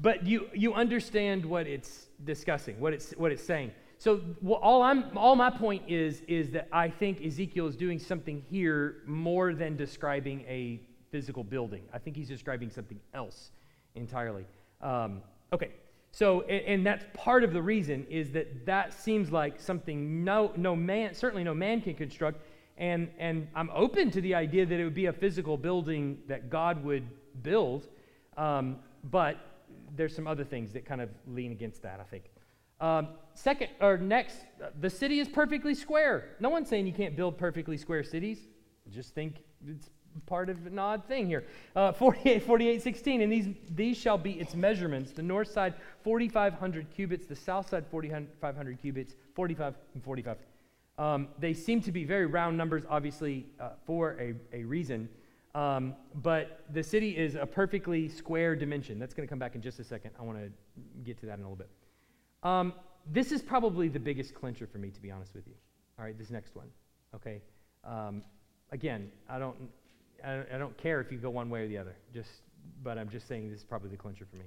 But you, you understand what it's discussing, what it's, what it's saying. So all, I'm, all my point is, is that I think Ezekiel is doing something here more than describing a physical building. I think he's describing something else entirely. Um, okay, so and, and, that's part of the reason is that that seems like something no, no man, certainly no man can construct. And, and I'm open to the idea that it would be a physical building that God would build, um, but there's some other things that kind of lean against that, I think. Um, second, or next, the city is perfectly square. No one's saying you can't build perfectly square cities. Just think it's part of an odd thing here. Uh, [laughs] 48, 48, 16. And these, these shall be its measurements. The north side, 4,500 cubits. The south side, 4,500 cubits. 45 and 45. Um, they seem to be very round numbers, obviously, uh, for a, a reason. Um, but the city is a perfectly square dimension. That's going to come back in just a second. I want to get to that in a little bit. Um, this is probably the biggest clincher for me, to be honest with you. All right, this next one. Okay. Um, again, I don't, I, I don't care if you go one way or the other. Just, but I'm just saying this is probably the clincher for me.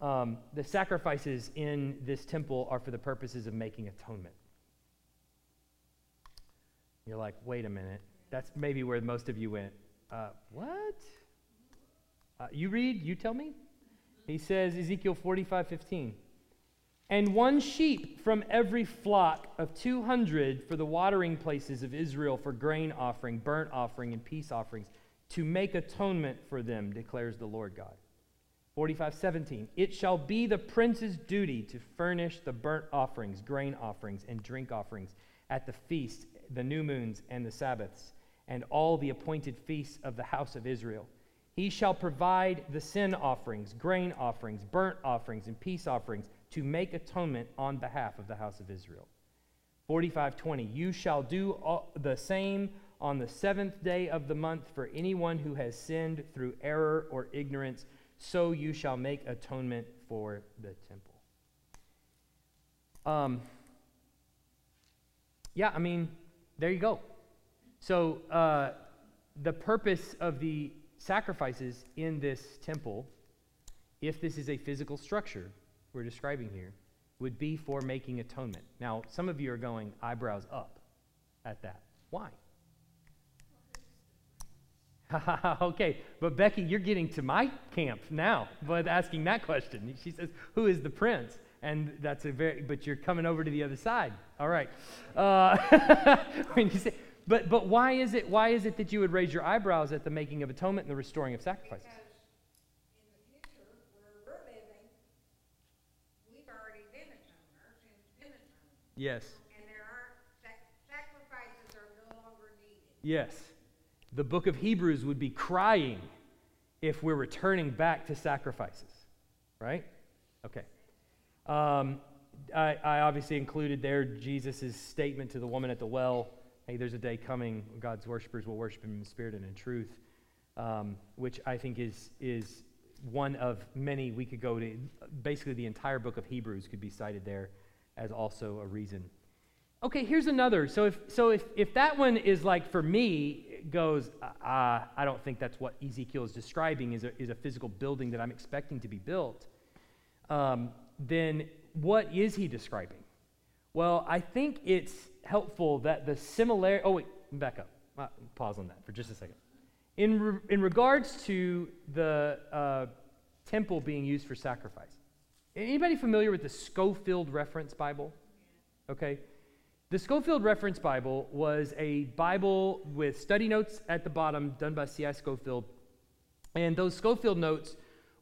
Um, the sacrifices in this temple are for the purposes of making atonement. You're like, wait a minute. That's maybe where most of you went. Uh, what? Uh, you read, you tell me? He says, Ezekiel 45 15. And one sheep from every flock of 200 for the watering places of Israel for grain offering, burnt offering, and peace offerings, to make atonement for them, declares the Lord God. 45 17. It shall be the prince's duty to furnish the burnt offerings, grain offerings, and drink offerings at the feast, the new moons, and the Sabbaths, and all the appointed feasts of the house of Israel. He shall provide the sin offerings, grain offerings, burnt offerings, and peace offerings to make atonement on behalf of the house of Israel. 4520 You shall do the same on the seventh day of the month for anyone who has sinned through error or ignorance, so you shall make atonement for the temple. Um, yeah, I mean, there you go. So, uh, the purpose of the sacrifices in this temple, if this is a physical structure we're describing here, would be for making atonement. Now, some of you are going eyebrows up at that. Why? [laughs] okay, but Becky, you're getting to my camp now with asking that question. She says, Who is the prince? And that's a very, but you're coming over to the other side. All right. Uh, [laughs] when you say, but, but why is it why is it that you would raise your eyebrows at the making of atonement and the restoring of sacrifices? Yes. And there are sacrifices are no longer needed. Yes. The book of Hebrews would be crying if we're returning back to sacrifices, right? Okay. Um, I, I, obviously included there Jesus' statement to the woman at the well hey, there's a day coming when God's worshipers will worship him in spirit and in truth, um, which I think is, is one of many we could go to. Basically, the entire book of Hebrews could be cited there as also a reason. Okay, here's another. So if, so if, if that one is like for me, goes, uh, I don't think that's what Ezekiel is describing is a, is a physical building that I'm expecting to be built, um, then what is he describing? Well, I think it's helpful that the similarity. Oh, wait, back up. Uh, pause on that for just a second. In, re- in regards to the uh, temple being used for sacrifice, anybody familiar with the Scofield Reference Bible? Okay. The Scofield Reference Bible was a Bible with study notes at the bottom done by C.I. Scofield. And those Scofield notes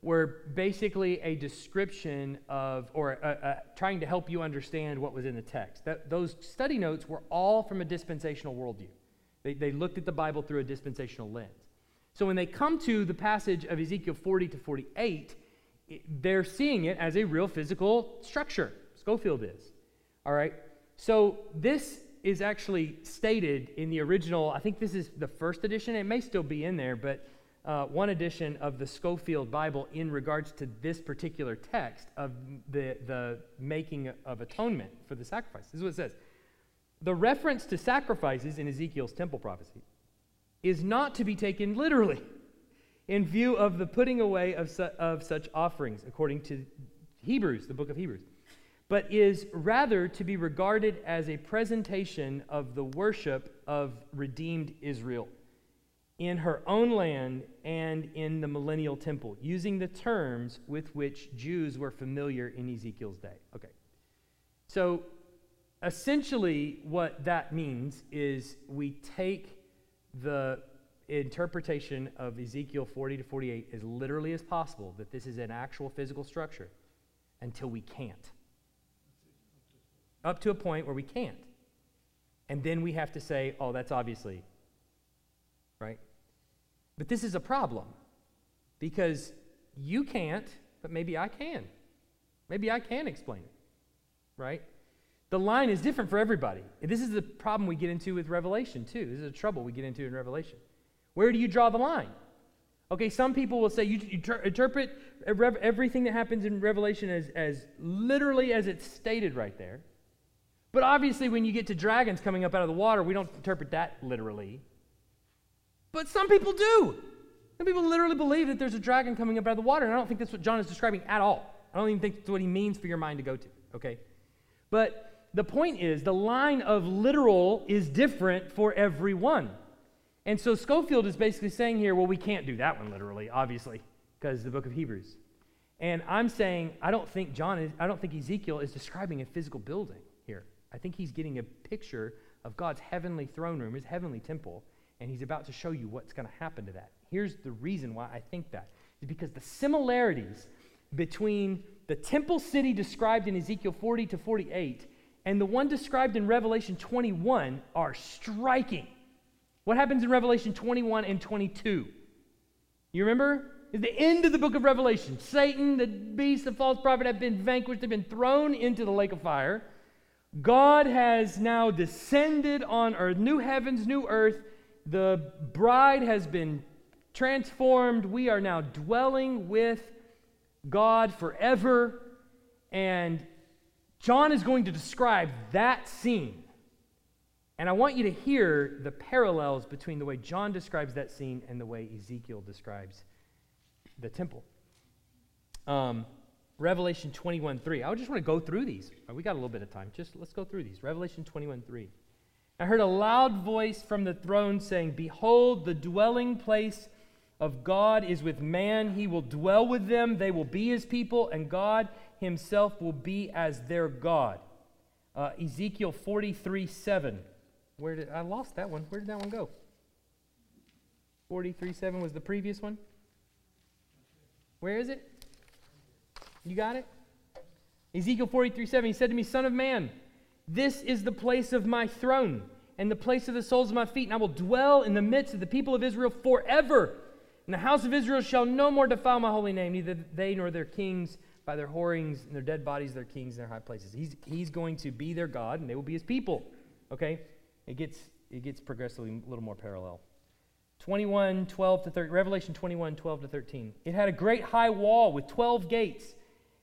were basically a description of, or a, a, trying to help you understand what was in the text. That, those study notes were all from a dispensational worldview. They, they looked at the Bible through a dispensational lens. So when they come to the passage of Ezekiel 40 to 48, it, they're seeing it as a real physical structure. Scofield is. All right? So this is actually stated in the original, I think this is the first edition. It may still be in there, but uh, one edition of the Scofield Bible in regards to this particular text of the, the making of atonement for the sacrifice. This is what it says. The reference to sacrifices in Ezekiel's temple prophecy is not to be taken literally in view of the putting away of, su- of such offerings, according to Hebrews, the book of Hebrews but is rather to be regarded as a presentation of the worship of redeemed Israel in her own land and in the millennial temple, using the terms with which Jews were familiar in Ezekiel's day. Okay. So essentially, what that means is we take the interpretation of Ezekiel 40 to 48 as literally as possible, that this is an actual physical structure, until we can't up to a point where we can't. And then we have to say, oh, that's obviously, right? But this is a problem because you can't, but maybe I can. Maybe I can explain it, right? The line is different for everybody. This is the problem we get into with Revelation, too. This is the trouble we get into in Revelation. Where do you draw the line? Okay, some people will say you, you ter- interpret everything that happens in Revelation as, as literally as it's stated right there. But obviously, when you get to dragons coming up out of the water, we don't interpret that literally. But some people do. Some people literally believe that there's a dragon coming up out of the water, and I don't think that's what John is describing at all. I don't even think that's what he means for your mind to go to, okay? But the point is, the line of literal is different for everyone. And so Scofield is basically saying here, well, we can't do that one literally, obviously, because the book of Hebrews. And I'm saying, I don't think John is, I don't think Ezekiel is describing a physical building here. I think he's getting a picture of God's heavenly throne room, his heavenly temple, and he's about to show you what's going to happen to that. Here's the reason why I think that is because the similarities between the temple city described in Ezekiel 40 to 48 and the one described in Revelation 21 are striking. What happens in Revelation 21 and 22? You remember? At the end of the book of Revelation, Satan, the beast, the false prophet have been vanquished, they've been thrown into the lake of fire. God has now descended on earth, new heavens, new earth. The bride has been transformed. We are now dwelling with God forever. And John is going to describe that scene. And I want you to hear the parallels between the way John describes that scene and the way Ezekiel describes the temple. Um, Revelation 21 3. I just want to go through these. We got a little bit of time. Just let's go through these. Revelation 21 3. I heard a loud voice from the throne saying, Behold, the dwelling place of God is with man. He will dwell with them, they will be his people, and God himself will be as their God. Uh, Ezekiel 43 7. Where did I lost that one? Where did that one go? 43 7 was the previous one. Where is it? You got it? Ezekiel 43 7. He said to me, Son of man, this is the place of my throne and the place of the soles of my feet, and I will dwell in the midst of the people of Israel forever. And the house of Israel shall no more defile my holy name, neither they nor their kings by their whorings and their dead bodies, their kings and their high places. He's, he's going to be their God, and they will be his people. Okay? It gets, it gets progressively a little more parallel. 21, 12 to 13, Revelation 21, 12 to 13. It had a great high wall with 12 gates,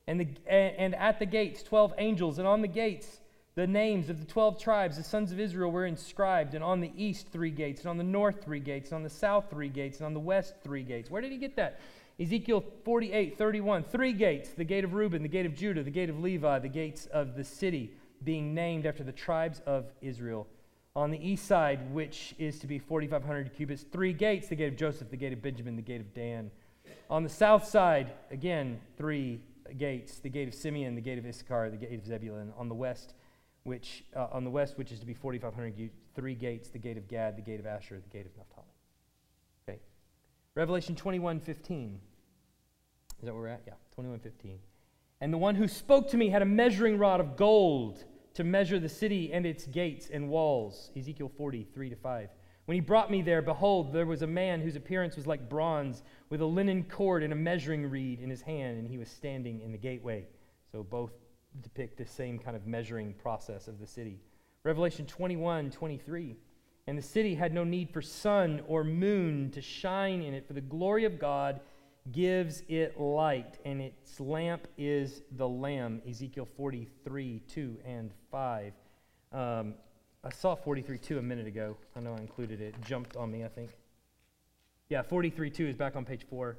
and, the, and at the gates, 12 angels, and on the gates, the names of the 12 tribes, the sons of Israel, were inscribed, and on the east, three gates, and on the north, three gates, and on the south, three gates, and on the west, three gates. Where did he get that? Ezekiel 48, 31. Three gates the gate of Reuben, the gate of Judah, the gate of Levi, the gates of the city, being named after the tribes of Israel. On the east side, which is to be 4,500 cubits, three gates the gate of Joseph, the gate of Benjamin, the gate of Dan. On the south side, again, three gates the gate of Simeon, the gate of Issachar, the gate of Zebulun. On the west, which uh, on the west, which is to be 4,500, three gates the gate of Gad, the gate of Asher, the gate of Naphtali. Okay. Revelation 21 15. Is that where we're at? Yeah, 21 15. And the one who spoke to me had a measuring rod of gold to measure the city and its gates and walls. Ezekiel 40 3 to 5. When he brought me there, behold, there was a man whose appearance was like bronze, with a linen cord and a measuring reed in his hand, and he was standing in the gateway. So both depict the same kind of measuring process of the city. Revelation 21 23. And the city had no need for sun or moon to shine in it, for the glory of God gives it light, and its lamp is the Lamb. Ezekiel 43 2 and 5. Um, I saw 43 2 a minute ago. I know I included it. it jumped on me, I think. Yeah, 43 2 is back on page 4.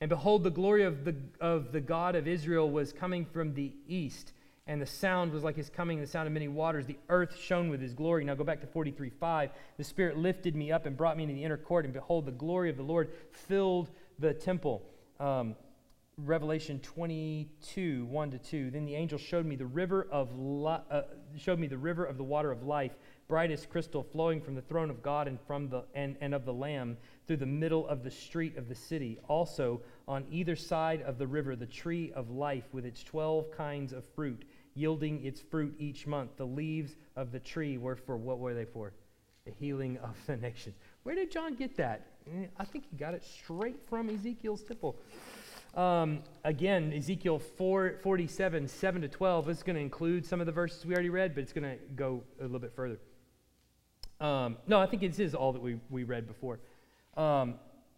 And behold, the glory of the, of the God of Israel was coming from the east and the sound was like his coming, the sound of many waters. The earth shone with his glory. Now go back to 43 5. The Spirit lifted me up and brought me into the inner court, and behold, the glory of the Lord filled the temple. Um, Revelation 22 1 to 2. Then the angel showed me the river of li- uh, showed me the river of the water of life, bright as crystal, flowing from the throne of God and from the and, and of the Lamb through the middle of the street of the city. Also on either side of the river, the tree of life with its twelve kinds of fruit yielding its fruit each month. The leaves of the tree were for what were they for? The healing of the nations. Where did John get that? Eh, I think he got it straight from Ezekiel's temple. Um, again, Ezekiel 4, 47, 7 to 12 this is going to include some of the verses we already read, but it's going to go a little bit further. Um, no, I think this is all that we, we read before. Um,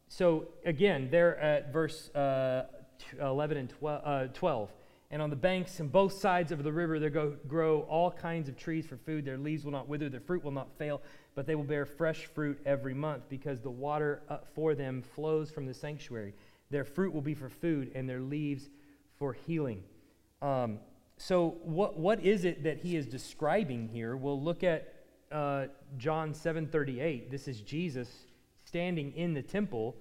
so, again, there at verse uh, 11 and 12, uh, 12 and on the banks and both sides of the river there go, grow all kinds of trees for food. Their leaves will not wither, their fruit will not fail, but they will bear fresh fruit every month because the water uh, for them flows from the sanctuary. Their fruit will be for food, and their leaves for healing. Um, so, what, what is it that he is describing here? We'll look at uh, John 7:38. This is Jesus standing in the temple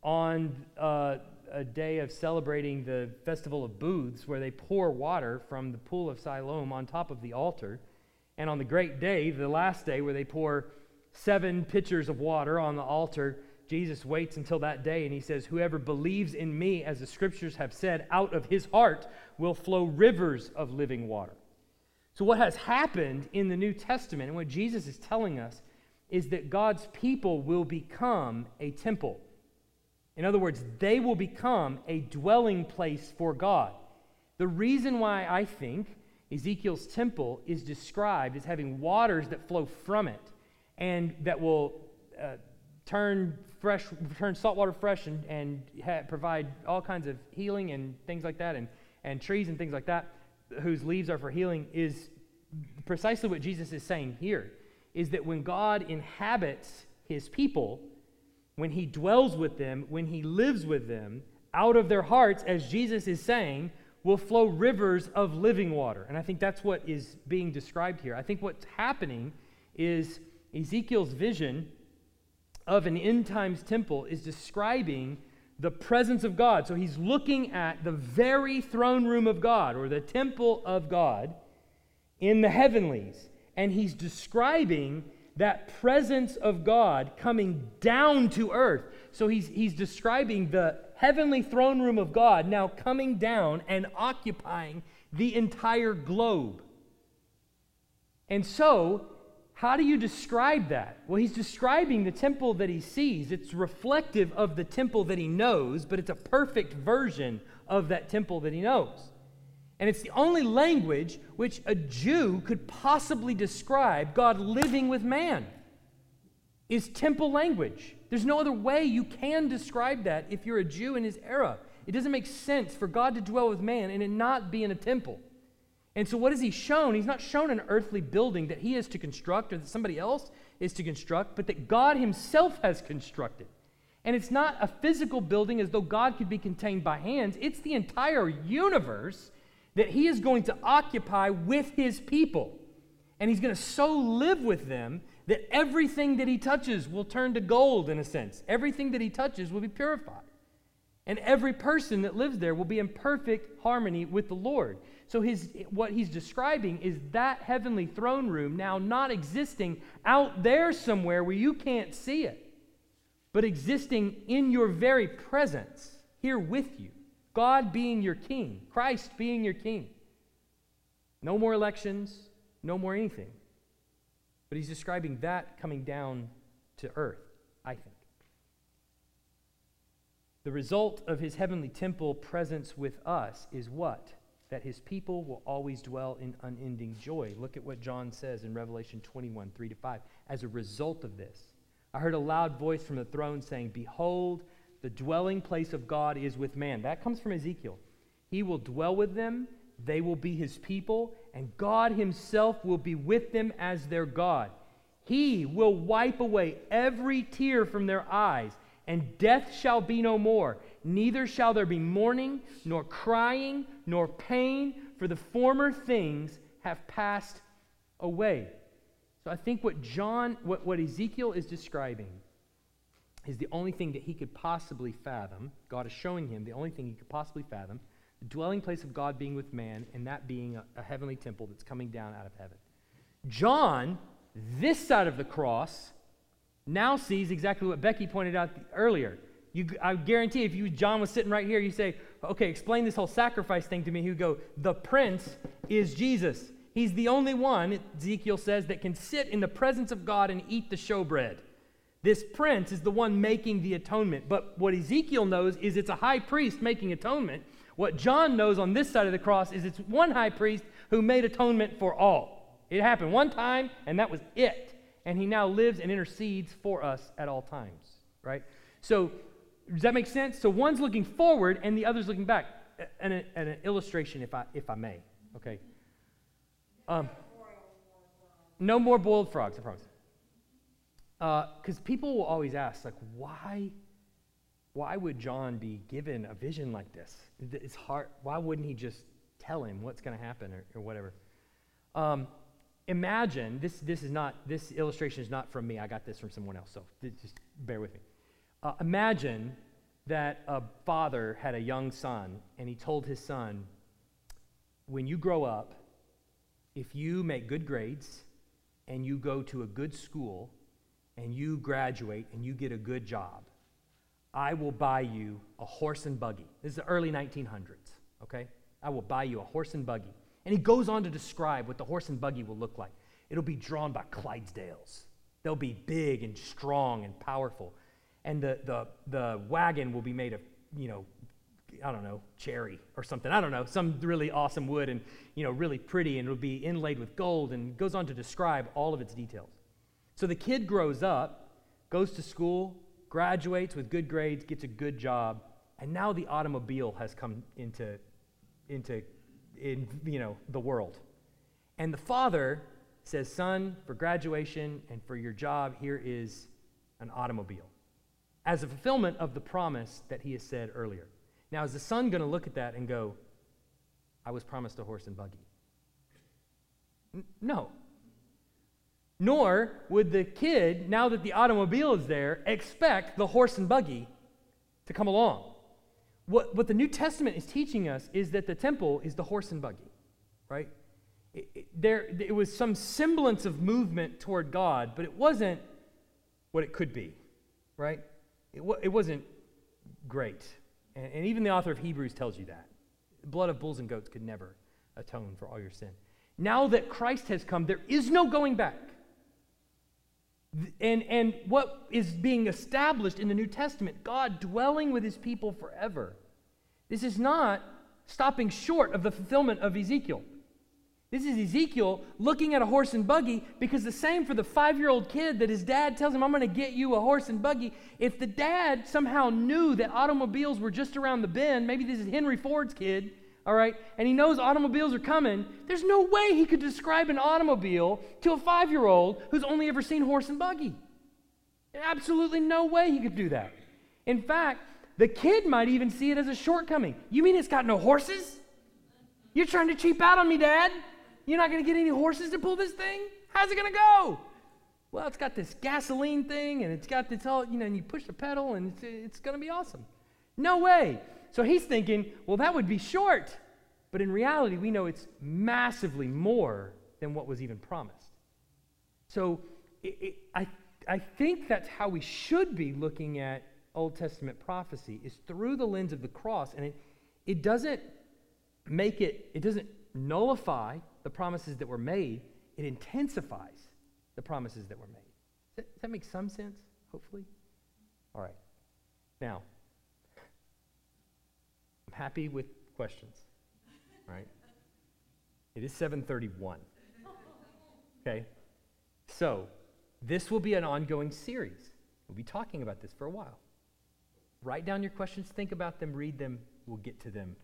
on uh, a day of celebrating the festival of booths where they pour water from the pool of Siloam on top of the altar. And on the great day, the last day, where they pour seven pitchers of water on the altar, Jesus waits until that day and he says, Whoever believes in me, as the scriptures have said, out of his heart will flow rivers of living water. So, what has happened in the New Testament and what Jesus is telling us is that God's people will become a temple. In other words, they will become a dwelling place for God. The reason why I think Ezekiel's temple is described as having waters that flow from it and that will uh, turn fresh, turn salt water fresh and, and ha- provide all kinds of healing and things like that, and, and trees and things like that, whose leaves are for healing, is precisely what Jesus is saying here. Is that when God inhabits his people, when he dwells with them, when he lives with them, out of their hearts, as Jesus is saying, will flow rivers of living water. And I think that's what is being described here. I think what's happening is Ezekiel's vision of an end times temple is describing the presence of God. So he's looking at the very throne room of God or the temple of God in the heavenlies. And he's describing that presence of God coming down to earth. So he's, he's describing the heavenly throne room of God now coming down and occupying the entire globe. And so how do you describe that? Well, he's describing the temple that he sees. It's reflective of the temple that he knows, but it's a perfect version of that temple that he knows. And it's the only language which a Jew could possibly describe God living with man is temple language. There's no other way you can describe that if you're a Jew in his era. It doesn't make sense for God to dwell with man and it not be in a temple. And so, what is he shown? He's not shown an earthly building that he is to construct or that somebody else is to construct, but that God himself has constructed. And it's not a physical building as though God could be contained by hands, it's the entire universe that he is going to occupy with his people. And he's going to so live with them that everything that he touches will turn to gold, in a sense. Everything that he touches will be purified. And every person that lives there will be in perfect harmony with the Lord. So his, what he's describing is that heavenly throne room now not existing out there somewhere where you can't see it, but existing in your very presence, here with you. God being your king, Christ being your king. No more elections, no more anything. But he's describing that coming down to earth, I think. The result of his heavenly temple presence with us is what? that his people will always dwell in unending joy. Look at what John says in Revelation 21 3 to 5. As a result of this, I heard a loud voice from the throne saying, Behold, the dwelling place of God is with man. That comes from Ezekiel. He will dwell with them, they will be his people, and God himself will be with them as their God. He will wipe away every tear from their eyes, and death shall be no more Neither shall there be mourning, nor crying, nor pain, for the former things have passed away. So I think what John, what, what Ezekiel is describing is the only thing that he could possibly fathom. God is showing him the only thing he could possibly fathom the dwelling place of God being with man, and that being a, a heavenly temple that's coming down out of heaven. John, this side of the cross, now sees exactly what Becky pointed out earlier you, I guarantee if you, John was sitting right here, you say, okay, explain this whole sacrifice thing to me. He would go, the prince is Jesus. He's the only one, Ezekiel says, that can sit in the presence of God and eat the showbread. This prince is the one making the atonement. But what Ezekiel knows is it's a high priest making atonement. What John knows on this side of the cross is it's one high priest who made atonement for all. It happened one time, and that was it. And he now lives and intercedes for us at all times, right? So does that make sense? So one's looking forward and the other's looking back. And, an illustration, if I, if I may. Okay. Um, no more boiled frogs, I promise. Because uh, people will always ask, like, why, why would John be given a vision like this? It's hard. Why wouldn't he just tell him what's going to happen or, or whatever? Um, imagine this. This is not. This illustration is not from me. I got this from someone else. So just bear with me. Uh, imagine that a father had a young son, and he told his son, When you grow up, if you make good grades and you go to a good school and you graduate and you get a good job, I will buy you a horse and buggy. This is the early 1900s, okay? I will buy you a horse and buggy. And he goes on to describe what the horse and buggy will look like. It'll be drawn by Clydesdales. They'll be big and strong and powerful. And the, the, the wagon will be made of, you know, I don't know, cherry or something. I don't know, some really awesome wood and, you know, really pretty and it'll be inlaid with gold and goes on to describe all of its details. So the kid grows up, goes to school, graduates with good grades, gets a good job, and now the automobile has come into, into in, you know, the world. And the father says, Son, for graduation and for your job, here is an automobile as a fulfillment of the promise that he has said earlier. Now, is the son going to look at that and go, I was promised a horse and buggy? N- no. Nor would the kid, now that the automobile is there, expect the horse and buggy to come along. What, what the New Testament is teaching us is that the temple is the horse and buggy, right? It, it, there, it was some semblance of movement toward God, but it wasn't what it could be, right? It, it wasn't great. And, and even the author of Hebrews tells you that. The blood of bulls and goats could never atone for all your sin. Now that Christ has come, there is no going back. And, and what is being established in the New Testament, God dwelling with his people forever. This is not stopping short of the fulfillment of Ezekiel. This is Ezekiel looking at a horse and buggy because the same for the five year old kid that his dad tells him, I'm going to get you a horse and buggy. If the dad somehow knew that automobiles were just around the bend, maybe this is Henry Ford's kid, all right, and he knows automobiles are coming, there's no way he could describe an automobile to a five year old who's only ever seen horse and buggy. Absolutely no way he could do that. In fact, the kid might even see it as a shortcoming. You mean it's got no horses? You're trying to cheap out on me, Dad? You're not going to get any horses to pull this thing? How's it going to go? Well, it's got this gasoline thing and it's got this all, you know, and you push the pedal and it's, it's going to be awesome. No way. So he's thinking, well, that would be short. But in reality, we know it's massively more than what was even promised. So it, it, I, I think that's how we should be looking at Old Testament prophecy is through the lens of the cross. And it, it doesn't make it, it doesn't nullify the promises that were made, it intensifies the promises that were made. Does that, does that make some sense, hopefully? All right. Now, happy with questions. Right? It is 731. Okay? So, this will be an ongoing series. We'll be talking about this for a while. Write down your questions, think about them, read them. We'll get to them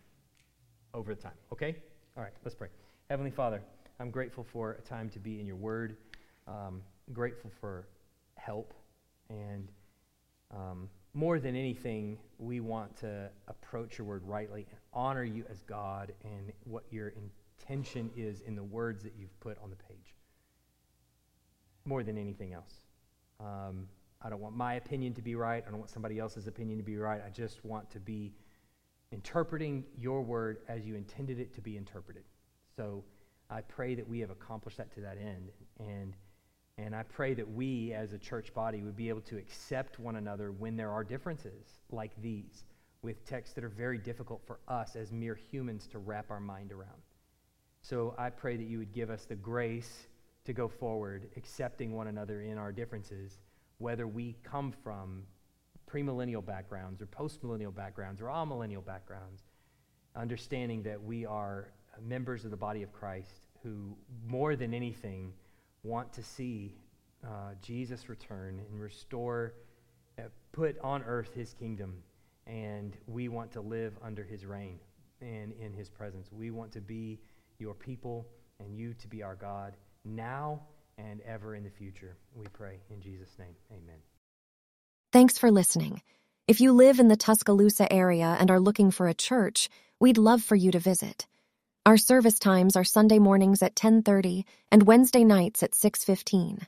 over the time. Okay? All right, let's pray. Heavenly Father, I'm grateful for a time to be in your word. Um, grateful for help. And um, more than anything, we want to approach your word rightly and honor you as God and what your intention is in the words that you've put on the page. More than anything else. Um, I don't want my opinion to be right. I don't want somebody else's opinion to be right. I just want to be interpreting your word as you intended it to be interpreted. So I pray that we have accomplished that to that end. And, and I pray that we as a church body would be able to accept one another when there are differences like these with texts that are very difficult for us as mere humans to wrap our mind around. So I pray that you would give us the grace to go forward, accepting one another in our differences, whether we come from premillennial backgrounds or postmillennial backgrounds or amillennial backgrounds, understanding that we are members of the body of Christ who, more than anything, want to see uh, Jesus return and restore, uh, put on earth his kingdom. And we want to live under his reign and in his presence. We want to be your people and you to be our God now and ever in the future. We pray in Jesus' name. Amen. Thanks for listening. If you live in the Tuscaloosa area and are looking for a church, we'd love for you to visit. Our service times are Sunday mornings at 10:30 and Wednesday nights at 6:15.